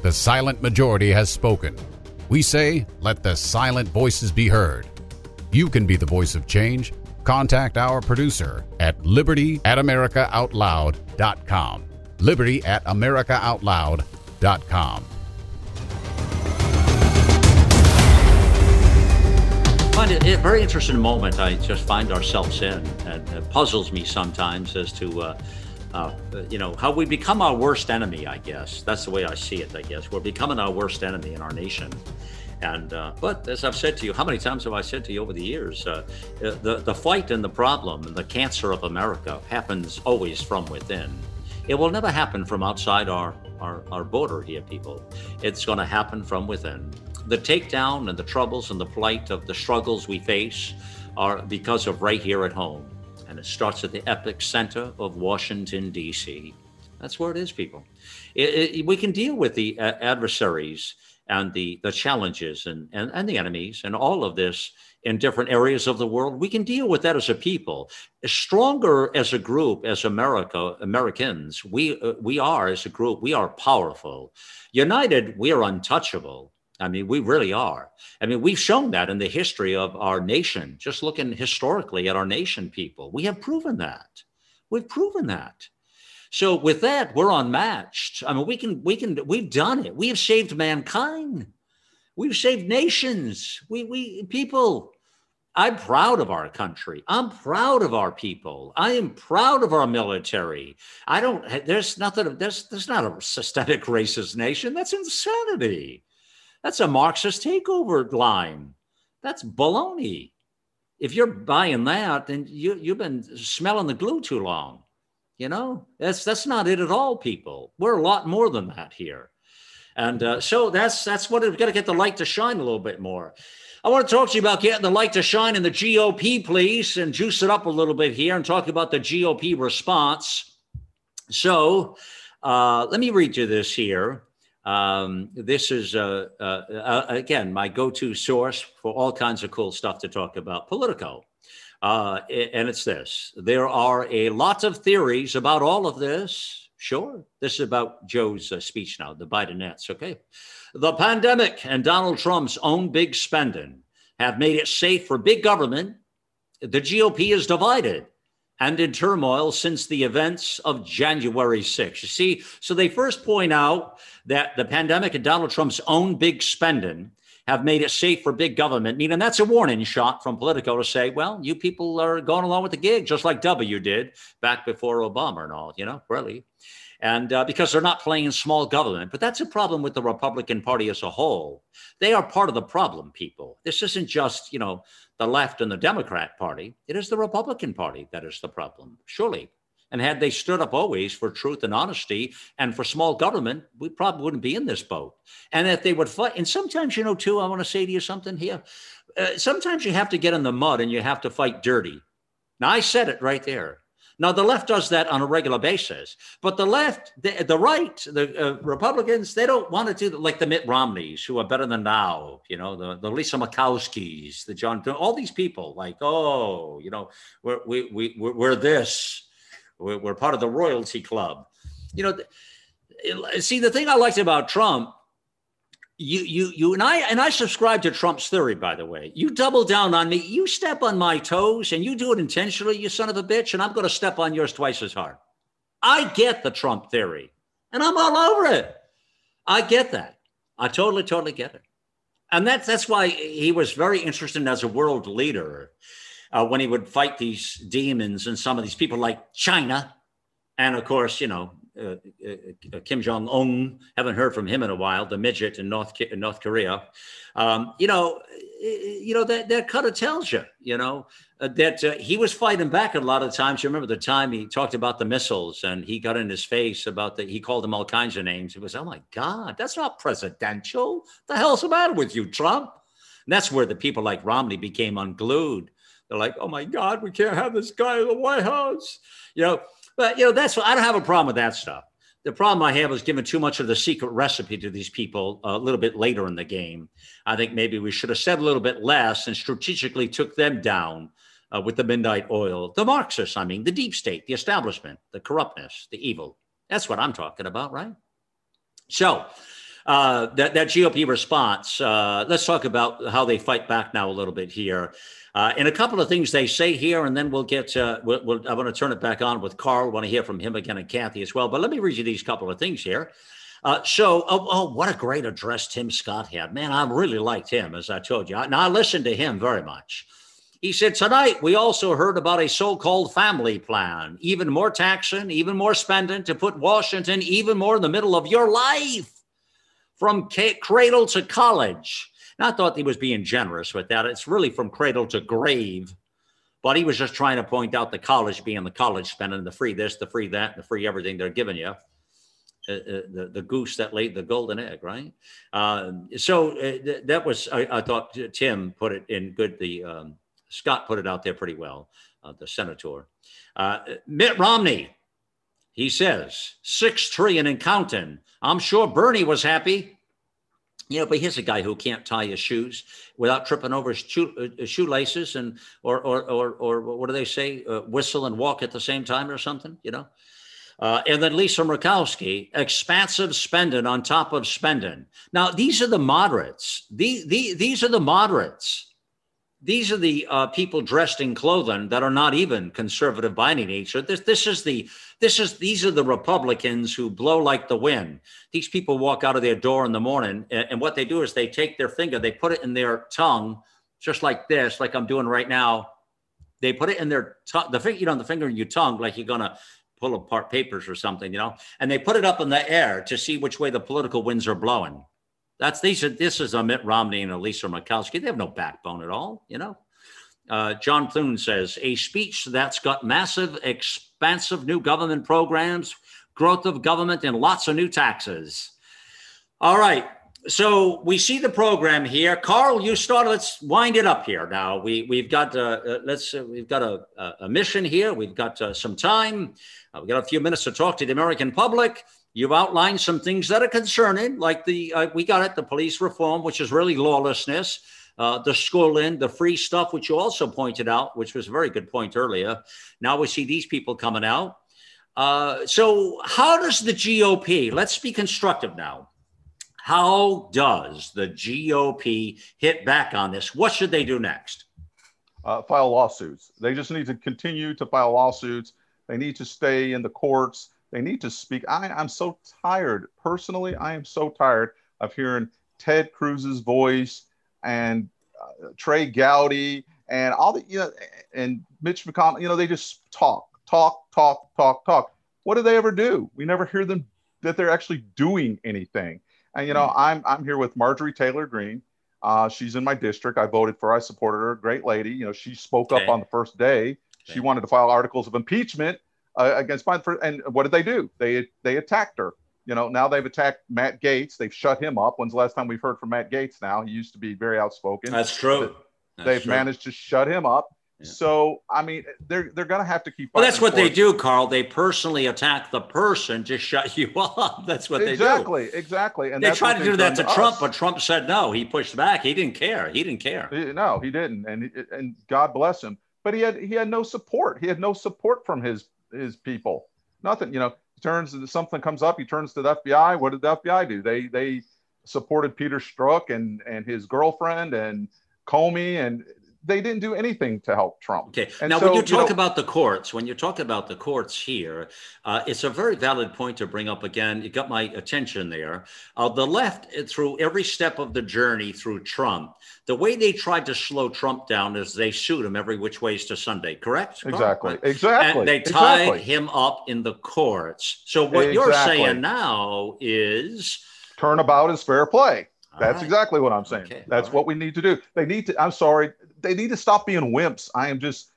The silent majority has spoken. We say, let the silent voices be heard. You can be the voice of change. Contact our producer at liberty at americaoutloud.com. Liberty at americaoutloud.com. very interesting moment I just find ourselves in, and it puzzles me sometimes as to, uh, uh, you know, how we become our worst enemy. I guess that's the way I see it. I guess we're becoming our worst enemy in our nation. And uh, but as I've said to you, how many times have I said to you over the years, uh, the the fight and the problem and the cancer of America happens always from within. It will never happen from outside our our, our border here, people. It's going to happen from within. The takedown and the troubles and the plight of the struggles we face are because of right here at home. And it starts at the epic center of Washington, D.C. That's where it is, people. It, it, we can deal with the uh, adversaries and the, the challenges and, and, and the enemies and all of this in different areas of the world. We can deal with that as a people. Stronger as a group, as America, Americans, we, uh, we are as a group, we are powerful. United, we are untouchable. I mean, we really are. I mean, we've shown that in the history of our nation. Just looking historically at our nation, people, we have proven that. We've proven that. So with that, we're unmatched. I mean, we can, we can, we've done it. We have saved mankind. We've saved nations. We, we, people. I'm proud of our country. I'm proud of our people. I am proud of our military. I don't. There's nothing. There's there's not a systemic [LAUGHS] racist nation. That's insanity. That's a Marxist takeover line. That's baloney. If you're buying that, then you, you've been smelling the glue too long. You know, that's that's not it at all, people. We're a lot more than that here. And uh, so that's that's what we've got to get the light to shine a little bit more. I want to talk to you about getting the light to shine in the GOP, please, and juice it up a little bit here and talk about the GOP response. So uh, let me read you this here. Um, this is, uh, uh, uh, again, my go to source for all kinds of cool stuff to talk about Politico. Uh, and it's this there are a lot of theories about all of this. Sure. This is about Joe's uh, speech now, the Bidenettes. Okay. The pandemic and Donald Trump's own big spending have made it safe for big government. The GOP is divided and in turmoil since the events of January 6th. You see, so they first point out that the pandemic and Donald Trump's own big spending have made it safe for big government. And that's a warning shot from Politico to say, well, you people are going along with the gig, just like W did back before Obama and all, you know, really. And uh, because they're not playing small government. But that's a problem with the Republican Party as a whole. They are part of the problem, people. This isn't just, you know, the left and the Democrat Party. It is the Republican Party that is the problem, surely. And had they stood up always for truth and honesty and for small government, we probably wouldn't be in this boat. And if they would fight, and sometimes, you know, too, I want to say to you something here. Uh, sometimes you have to get in the mud and you have to fight dirty. Now, I said it right there. Now, the left does that on a regular basis, but the left, the, the right, the uh, Republicans, they don't want to do that, like the Mitt Romneys, who are better than now, you know, the, the Lisa Murkowskis, the John, all these people, like, oh, you know, we're, we, we, we're this, we're, we're part of the royalty club. You know, see, the thing I liked about Trump you you you and I and I subscribe to Trump's theory, by the way. You double down on me, you step on my toes, and you do it intentionally, you son of a bitch, and I'm going to step on yours twice as hard. I get the Trump theory, and I'm all over it. I get that. I totally, totally get it, and that's that's why he was very interesting as a world leader uh, when he would fight these demons and some of these people like China, and of course, you know, uh, uh, Kim Jong Un. Haven't heard from him in a while. The midget in North in North Korea. Um, you know, you know that that kind of tells you, you know, uh, that uh, he was fighting back a lot of times. You remember the time he talked about the missiles and he got in his face about that. He called them all kinds of names. It was, oh my God, that's not presidential. The hell's the matter with you, Trump? And that's where the people like Romney became unglued. They're like, oh my God, we can't have this guy in the White House. You know, but you know, that's I don't have a problem with that stuff. The problem I have is giving too much of the secret recipe to these people a little bit later in the game. I think maybe we should have said a little bit less and strategically took them down uh, with the midnight oil. The Marxists, I mean, the deep state, the establishment, the corruptness, the evil. That's what I'm talking about, right? So, uh, that, that GOP response, uh, let's talk about how they fight back now a little bit here. Uh, and a couple of things they say here, and then we'll get. Uh, we'll, we'll, I want to turn it back on with Carl. Want to hear from him again and Kathy as well. But let me read you these couple of things here. Uh, so, oh, oh, what a great address Tim Scott had. Man, I really liked him, as I told you. Now, I listened to him very much. He said, Tonight, we also heard about a so called family plan, even more taxing, even more spending to put Washington even more in the middle of your life from cradle to college. I thought he was being generous with that. It's really from cradle to grave. But he was just trying to point out the college being the college spending the free this, the free that, the free everything they're giving you. uh, uh, the, the goose that laid the golden egg, right? Uh, so uh, th- that was, I, I, thought Tim put it in good. The um, Scott put it out there pretty well, uh, the senator. Uh, Mitt Romney, he says, six trillion in counting. I'm sure Bernie was happy. You know, but here's a guy who can't tie his shoes without tripping over his shoe, uh, shoelaces and or, or or or what do they say? Uh, whistle and walk at the same time or something. You know. Uh, and then Lisa Murkowski, expansive spending on top of spending. Now, these are the moderates. These, the, these are the moderates. These are the uh, people dressed in clothing that are not even conservative by any nature. This, this is the this is these are the Republicans who blow like the wind. These people walk out of their door in the morning, and, and what they do is they take their finger, they put it in their tongue, just like this, like I'm doing right now. They put it in their tongue, the finger, you know, the finger in your tongue, like you're gonna pull apart papers or something, you know, and they put it up in the air to see which way the political winds are blowing. That's these are this is a Mitt Romney and Elisa Murkowski. They have no backbone at all, you know. Uh, John Thune says a speech that's got massive, expansive new government programs, growth of government, and lots of new taxes. All right, so we see the program here. Carl, you start. Let's wind it up here. Now we we've got uh, uh, let's uh, we've got a, a mission here. We've got uh, some time. Uh, we've got a few minutes to talk to the American public. You've outlined some things that are concerning, like the uh, we got it, the police reform, which is really lawlessness. the schooling, the free stuff, which you also pointed out, which was a very good point earlier. Now we see these people coming out. so, how does the GOP? Let's be constructive now how does the GOP hit back on this? What should they do next? Uh, file lawsuits. They just need to continue to file lawsuits. They need to stay in the courts. They need to speak. I, I'm so tired. Personally, I am so tired of hearing Ted Cruz's voice and uh, Trey Gowdy and all the, you know, and Mitch McConnell. You know, they just talk, talk, talk, talk, talk. What do they ever do? We never hear them that they're actually doing anything. And you know. I'm I'm here with Marjorie Taylor Greene. Uh, she's in my district. I voted for. I supported her. Great lady. You know, she spoke okay. up on the first day. She wanted to file articles of impeachment uh, against Biden. And what did they do? They they attacked her. You know, now they've attacked Matt Gaetz. They've shut him up. When's the last time we've heard from Matt Gaetz? Now he used to be very outspoken. That's true. That's they've true. managed to shut him up. So I mean, they're they're going to have to keep. Well, that's what they do, Carl. They personally attack the person to shut [LAUGHS] you up. That's what exactly, they do. Exactly, exactly. And they tried to do that to, to Trump, but Trump said no. He pushed back. He didn't care. He didn't care. No, he didn't. And and God bless him. But he had he had no support. He had no support from his his people. Nothing. You know, turns something comes up. He turns to the FBI. What did the FBI do? They they supported Peter Strzok and and his girlfriend and Comey and they didn't do anything to help Trump. Okay. And now, so, when you talk you know, about the courts, when you talk about the courts here, uh, it's a very valid point to bring up again. You got my attention there. Uh, the left, uh, through every step of the journey through Trump, the way they tried to slow Trump down is they sued him every which ways to Sunday, correct? Exactly. Right? Exactly. And they tied exactly. him up in the courts. So what exactly. you're saying now is turnabout is fair play. That's right. exactly what I'm saying. Okay. That's what we need to do. They need to, I'm sorry, they need to stop being wimps. I am just,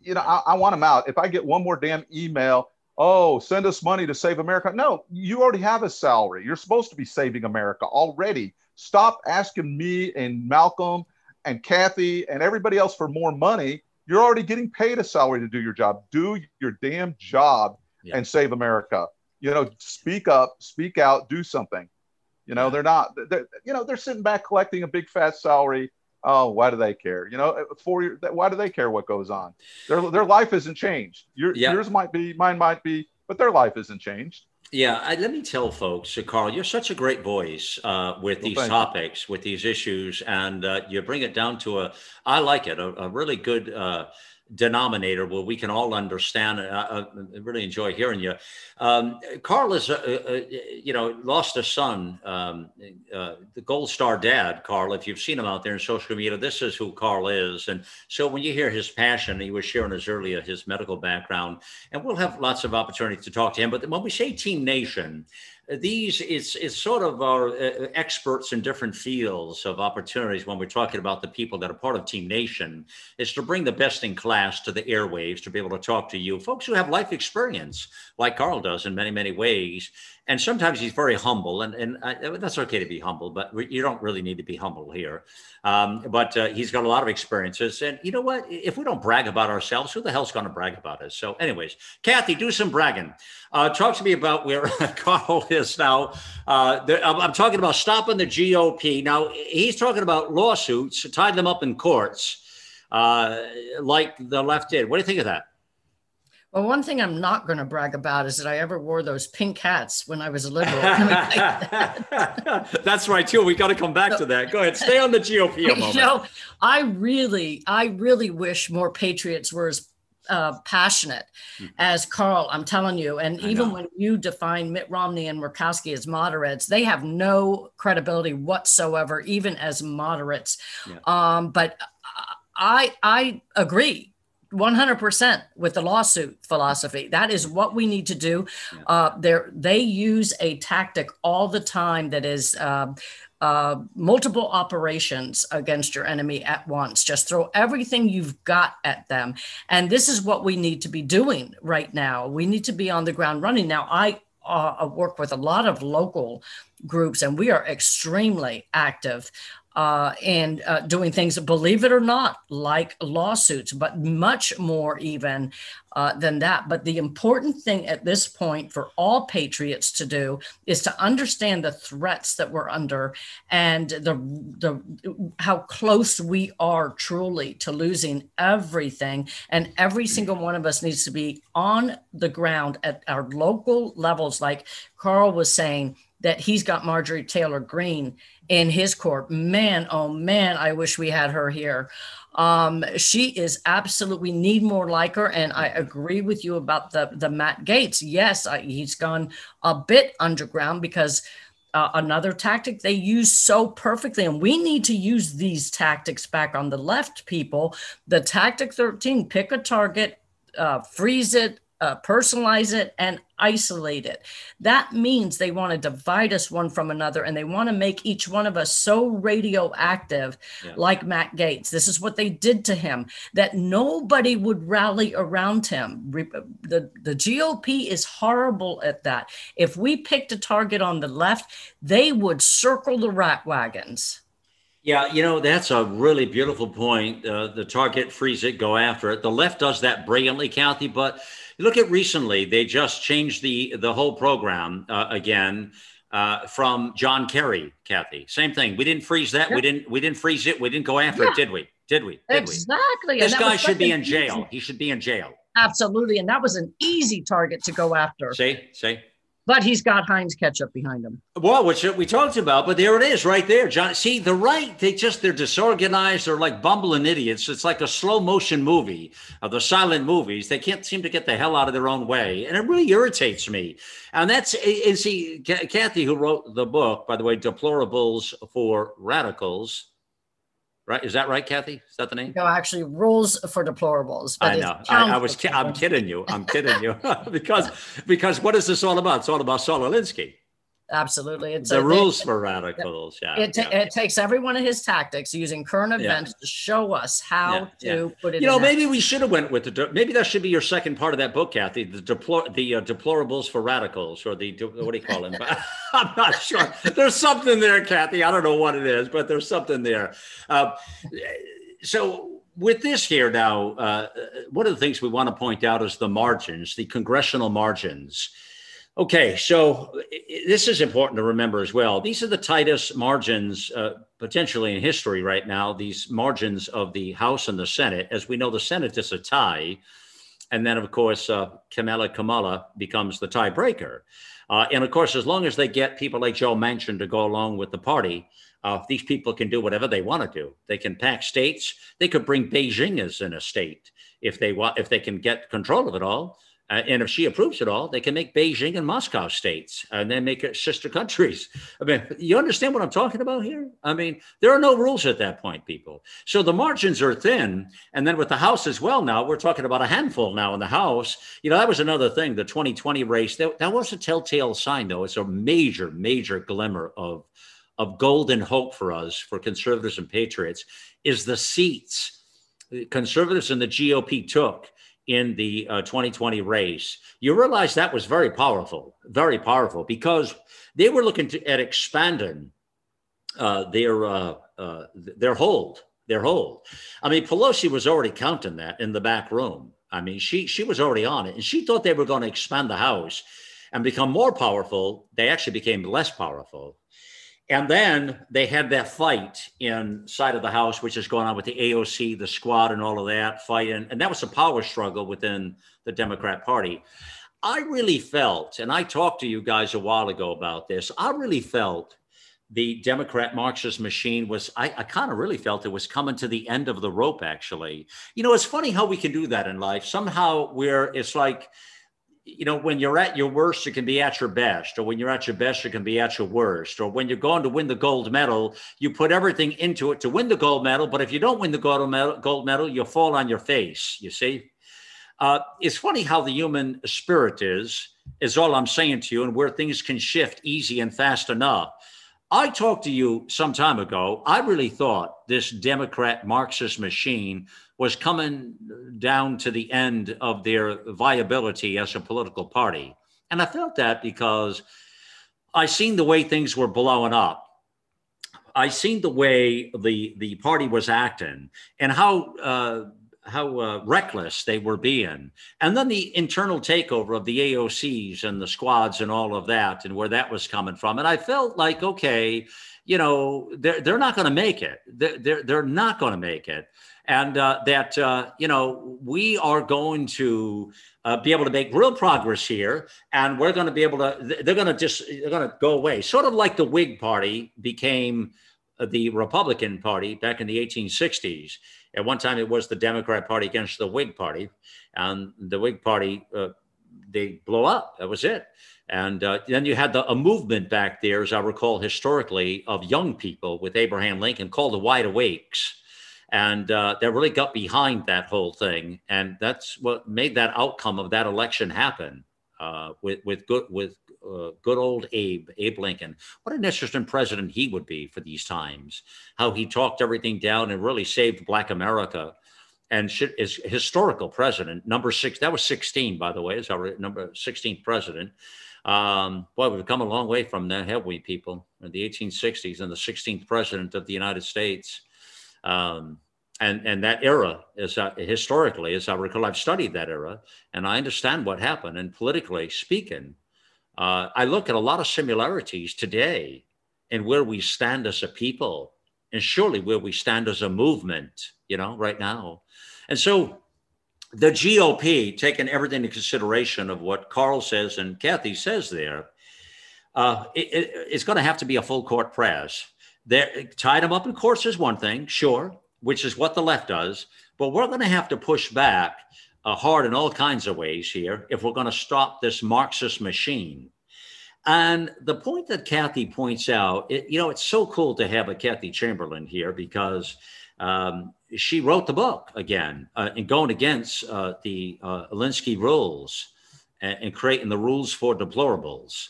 you know, I, I want them out. If I get one more damn email, oh, send us money to save America. No, you already have a salary. You're supposed to be saving America already. Stop asking me and Malcolm and Kathy and everybody else for more money. You're already getting paid a salary to do your job. Do your damn job yeah. and save America. You know, speak up, speak out, do something. You know, they're not, they're, you know, they're sitting back collecting a big fat salary. Oh, why do they care? You know, for why do they care what goes on? Their their life isn't changed. Your, yeah. Yours might be, mine might be, but their life isn't changed. Yeah, I, let me tell folks, uh, Carl, you're such a great voice uh, with well, these topics, you. with these issues, and uh, you bring it down to a, I like it, a, a really good uh, denominator where we can all understand. I, I really enjoy hearing you. Um, Carl is, uh, uh, you know, lost a son, um, uh, the Gold Star dad, Carl. If you've seen him out there in social media, this is who Carl is. And so when you hear his passion, he was sharing his earlier his medical background, and we'll have lots of opportunity to talk to him. But when we say Team Nation, these it's it's sort of our uh, experts in different fields of opportunities when we're talking about the people that are part of team nation is to bring the best in class to the airwaves to be able to talk to you folks who have life experience like carl does in many many ways and sometimes he's very humble, and and uh, that's okay to be humble, but you don't really need to be humble here. Um, but uh, he's got a lot of experiences, and you know what? If we don't brag about ourselves, who the hell's going to brag about us? So, anyways, Kathy, do some bragging. Uh, talk to me about where [LAUGHS] Carl is now. Uh, I'm, I'm talking about stopping the GOP. Now he's talking about lawsuits, tied them up in courts, uh, like the left did. What do you think of that? Well, one thing I'm not going to brag about is that I ever wore those pink hats when I was a liberal. [LAUGHS] That's right, too. We got to come back so, to that. Go ahead, stay on the GOP a [LAUGHS] moment. You know, I really, I really wish more patriots were as uh, passionate mm-hmm. as Carl. I'm telling you, and even when you define Mitt Romney and Murkowski as moderates, they have no credibility whatsoever, even as moderates. Yeah. Um, but I, I agree 100% with the lawsuit philosophy. That is what we need to do. Uh, they use a tactic all the time that is uh, uh, multiple operations against your enemy at once. Just throw everything you've got at them. And this is what we need to be doing right now. We need to be on the ground running. Now, I uh, work with a lot of local groups and we are extremely active uh, and uh, doing things, believe it or not, like lawsuits, but much more even uh, than that. But the important thing at this point for all patriots to do is to understand the threats that we're under and the the how close we are truly to losing everything. And every single one of us needs to be on the ground at our local levels, like Carl was saying that he's got Marjorie Taylor Greene in his court. Man, oh man, I wish we had her here. Um, she is absolute. We need more like her, and I agree with you about the the Matt Gaetz. Yes, I, he's gone a bit underground because. Uh, another tactic they use so perfectly, and we need to use these tactics back on the left, people. The tactic 13 pick a target, uh, freeze it, uh, personalize it and isolate it. That means they want to divide us one from another and they want to make each one of us so radioactive, yeah. like Matt Gaetz. This is what they did to him, that nobody would rally around him. The, the GOP is horrible at that. If we picked a target on the left, they would circle the rat wagons. Yeah, you know, that's a really beautiful point. Uh, the target, freeze it, go after it. The left does that brilliantly, Kathy, but look at recently, they just changed the, the whole program uh, again. Uh, from John Kerry, Kathy. Same thing. We didn't freeze that. We didn't. We didn't freeze it. We didn't go after yeah. it, did we? Did we? Did exactly. We? This guy should be in jail. Easy. He should be in jail. Absolutely, and that was an easy target to go after. See, see but he's got Heinz ketchup behind him. Well, which we talked about, but there it is right there, John. See, the right, they just, they're disorganized. They're like bumbling idiots. It's like a slow motion movie of the silent movies. They can't seem to get the hell out of their own way. And it really irritates me. And that's, and see, Kathy, who wrote the book, by the way, Deplorables for Radicals, right? Is that right, Kathy? Is that the name? No, actually, rules for deplorables. I know. I, I, was. Ki- I'm kidding you. I'm kidding you [LAUGHS] [LAUGHS] because because what is this all about? It's all about Saul Alinsky. Absolutely. It's the a, rules for radicals. Yeah it, yeah. it takes every one of his tactics using current events yeah. to show us how yeah. to put it. You know, maybe we should have went with the. Maybe that should be your second part of that book, Kathy. The deplor the uh, deplorables for radicals, or the what do you call them? [LAUGHS] I'm not sure. There's something there, Kathy. I don't know what it is, but there's something there. Uh, so with this here now, uh, one of the things we want to point out is the margins, the congressional margins. Okay, so this is important to remember as well. These are the tightest margins uh, potentially in history right now, these margins of the House and the Senate. As we know, the Senate is a tie. And then, of course, uh, Kamala Kamala becomes the tiebreaker. Uh, and of course, as long as they get people like Joe Manchin to go along with the party, uh, these people can do whatever they want to do. They can pack states. They could bring Beijing as in a state if they want, if they can get control of it all Uh, and if she approves it all, they can make Beijing and Moscow states and then make it sister countries. [LAUGHS] I mean, you understand what I'm talking about here? I mean, there are no rules at that point, people. So the margins are thin. And then with the House as well, now we're talking about a handful now in the House. You know, that was another thing, the 2020 race. That, that was a telltale sign, though. It's a major, major glimmer of, of golden hope for us, for conservatives and patriots, is the seats conservatives and the GOP took in the uh, 2020 race, you realize that was very powerful, very powerful, because they were looking to, at expanding uh, their uh, uh, their hold, their hold. I mean, Pelosi was already counting that in the back room. I mean, she she was already on it, and she thought they were going to expand the House and become more powerful. They actually became less powerful. And then they had that fight inside of the house, which is going on with the AOC, the squad, and all of that fighting. And that was a power struggle within the Democrat Party. I really felt, and I talked to you guys a while ago about this, I really felt the Democrat Marxist machine was, I, I kind of really felt it was coming to the end of the rope, actually. You know, it's funny how we can do that in life. Somehow, where it's like, you know, when you're at your worst, you can be at your best, or when you're at your best, you can be at your worst, or when you're going to win the gold medal, you put everything into it to win the gold medal. But if you don't win the gold medal, gold medal you fall on your face. You see, uh, it's funny how the human spirit is. Is all I'm saying to you, and where things can shift easy and fast enough. I talked to you some time ago. I really thought this Democrat Marxist machine was coming down to the end of their viability as a political party. And I felt that because I seen the way things were blowing up. I seen the way the the party was acting and how uh, how uh, reckless they were being, and then the internal takeover of the AOCs and the squads and all of that, and where that was coming from. And I felt like, okay, you know, they're they're not going to make it. They're they're, they're not going to make it and uh, that uh, you know we are going to uh, be able to make real progress here, and we're going to be able to. They're going to just they're going to go away, sort of like the Whig Party became uh, the Republican Party back in the 1860s. At one time, it was the Democrat Party against the Whig Party, and the Whig Party uh, they blow up. That was it. And uh, then you had the, a movement back there, as I recall historically, of young people with Abraham Lincoln called the Wide Awakes and uh, that really got behind that whole thing, and that's what made that outcome of that election happen. Uh, with with good with uh, good old Abe Abe Lincoln. What an interesting president he would be for these times. How he talked everything down and really saved Black America. And should, is historical president number six. That was sixteen, by the way, is our number 16th president. Um, boy, we've come a long way from that, have we, people? In the 1860s, and the 16th president of the United States. Um, and, and that era is uh, historically, as I recall, I've studied that era and I understand what happened. And politically speaking, uh, I look at a lot of similarities today in where we stand as a people and surely where we stand as a movement, you know, right now. And so the GOP, taking everything into consideration of what Carl says and Kathy says there, uh, it, it, it's going to have to be a full court press. There, tied them up in courts is one thing, sure, which is what the left does. But we're going to have to push back uh, hard in all kinds of ways here if we're going to stop this Marxist machine. And the point that Kathy points out, it, you know, it's so cool to have a Kathy Chamberlain here because um, she wrote the book again uh, and going against uh, the uh, Alinsky rules and, and creating the rules for deplorables.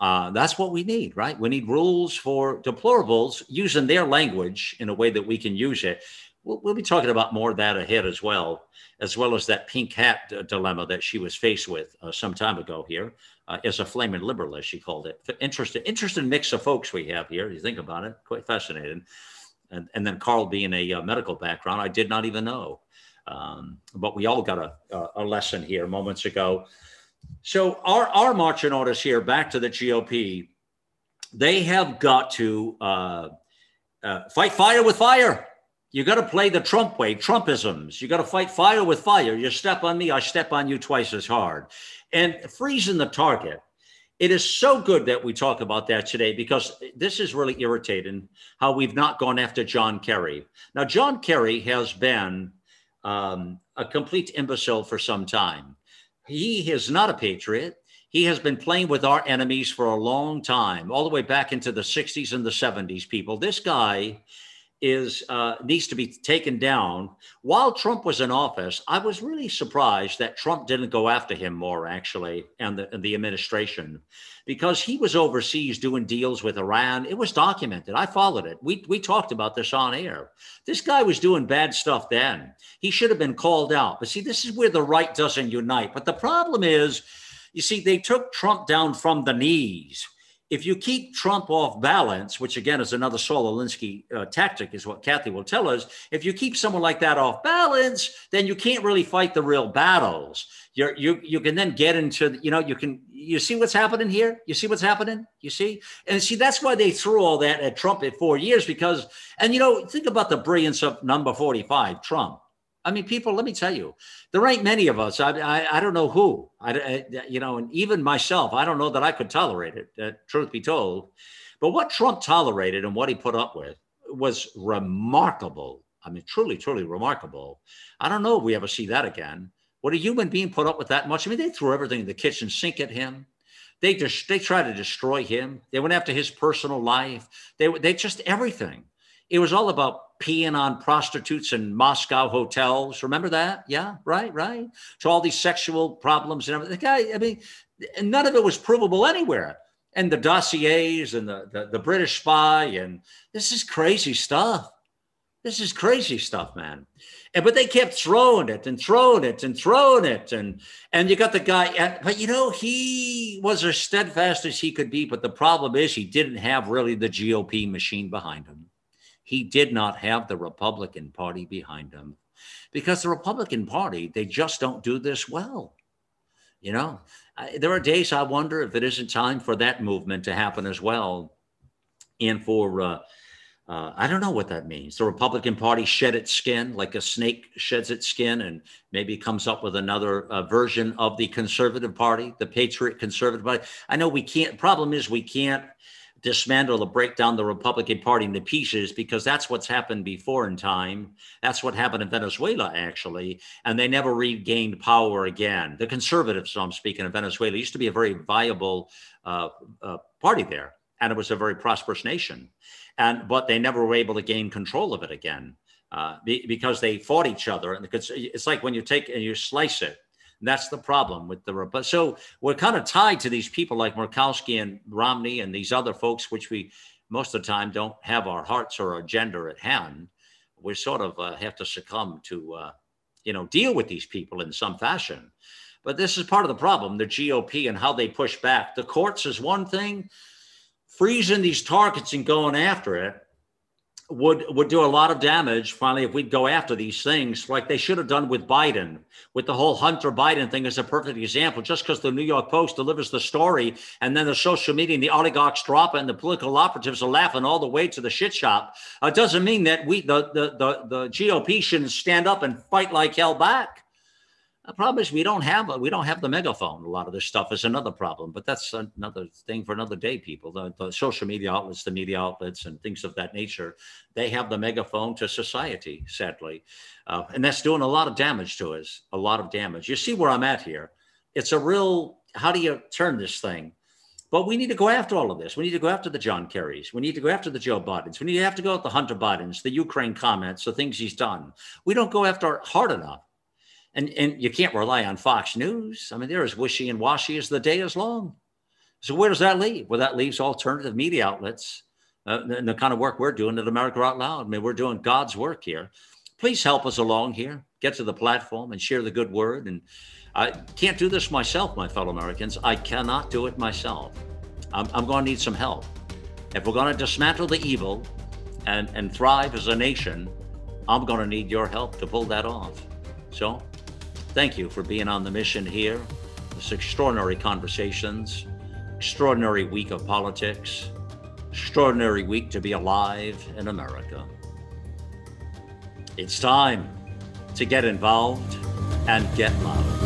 Uh, that's what we need, right? We need rules for deplorables using their language in a way that we can use it. We'll, we'll be talking about more of that ahead as well, as well as that pink hat d- dilemma that she was faced with uh, some time ago here uh, as a flaming liberal, as she called it. Interesting, interesting mix of folks we have here. You think about it, quite fascinating. And, and then Carl being a uh, medical background, I did not even know. Um, but we all got a, a lesson here moments ago so our our marching orders here, back to the GOP, they have got to uh, uh, fight fire with fire. You got to play the Trump way, Trumpisms. You got to fight fire with fire. You step on me, I step on you twice as hard. And freezing the target. It is so good that we talk about that today because this is really irritating how we've not gone after John Kerry. Now, John Kerry has been um, a complete imbecile for some time he is not a patriot. He has been playing with our enemies for a long time, all the way back into the 60s and the 70s, people. This guy is uh, needs to be taken down. While Trump was in office, I was really surprised that Trump didn't go after him more, actually, and the, and the administration, because he was overseas doing deals with Iran. It was documented. I followed it. We we talked about this on air. This guy was doing bad stuff then. He should have been called out. But see, this is where the right doesn't unite. But the problem is, you see, they took Trump down from the knees if you keep Trump off balance, which again is another Saul Alinsky uh, tactic, is what Kathy will tell us. If you keep someone like that off balance, then you can't really fight the real battles. You're, you you can then get into you know you can you see what's happening here. You see what's happening. You see and see that's why they threw all that at Trump at four years because and you know think about the brilliance of number forty five Trump. I mean, people, let me tell you, there ain't many of us. I, I, I don't know who, I, I, you know, and even myself, I don't know that I could tolerate it, uh, truth be told. But what Trump tolerated and what he put up with was remarkable. I mean, truly, truly remarkable. I don't know if we ever see that again. Would a human being put up with that much? I mean, they threw everything in the kitchen sink at him. They just they tried to destroy him. They went after his personal life. They they just everything. It was all about peeing on prostitutes in Moscow hotels. Remember that? Yeah, right, right. So all these sexual problems and everything. The guy, I mean, none of it was provable anywhere. And the dossiers and the, the, the British spy, and this is crazy stuff. This is crazy stuff, man. And but they kept throwing it and throwing it and throwing it, and and you got the guy. But you know he was as steadfast as he could be. But the problem is he didn't have really the GOP machine behind him he did not have the Republican Party behind him because the Republican Party, they just don't do this well. You know, I, there are days I wonder if it isn't time for that movement to happen as well. And for, uh, uh, I don't know what that means. The Republican Party shed its skin like a snake sheds its skin and maybe comes up with another uh, version of the Conservative Party, the Patriot Conservative Party. I know we can't, problem is we can't dismantle or break down the Republican Party into pieces because that's what's happened before in time. That's what happened in Venezuela, actually. And they never regained power again. The conservatives, so I'm speaking of Venezuela, used to be a very viable uh, uh, party there. And it was a very prosperous nation. And but they never were able to gain control of it again. Uh, because they fought each other, and it's like when you take and you slice it, that's the problem with the but so we're kind of tied to these people like Murkowski and Romney and these other folks, which we most of the time don't have our hearts or our gender at hand. We sort of uh, have to succumb to, uh, you know, deal with these people in some fashion. But this is part of the problem: the GOP and how they push back. The courts is one thing, freezing these targets and going after it would would do a lot of damage finally if we'd go after these things like they should have done with Biden with the whole Hunter Biden thing is a perfect example. Just because the New York Post delivers the story and then the social media and the oligarchs drop it and the political operatives are laughing all the way to the shit shop uh, doesn't mean that we the, the the the GOP shouldn't stand up and fight like hell back the problem is we don't have a, we don't have the megaphone. A lot of this stuff is another problem, but that's another thing for another day. People, the, the, social media outlets, the media outlets, and things of that nature, they have the megaphone to society. Sadly, uh, and that's doing a lot of damage to us. A lot of damage. You see where I'm at here? It's a real. How do you turn this thing? But we need to go after all of this. We need to go after the John Kerrys. We need to go after the Joe Bidens. We need to have to go after the Hunter Bidens, the Ukraine comments, the things he's done. We don't go after hard enough. And, and you can't rely on Fox News. I mean, they're as wishy and washy as the day is long. So where does that leave? Well, that leaves alternative media outlets uh, and the kind of work we're doing at America Out Loud. I mean, we're doing God's work here. Please help us along here. Get to the platform and share the good word. And I can't do this myself, my fellow Americans. I cannot do it myself. I'm, I'm going to need some help. If we're going to dismantle the evil and, and thrive as a nation, I'm going to need your help to pull that off. So Thank you for being on the mission here. This extraordinary conversations, extraordinary week of politics, extraordinary week to be alive in America. It's time to get involved and get loud.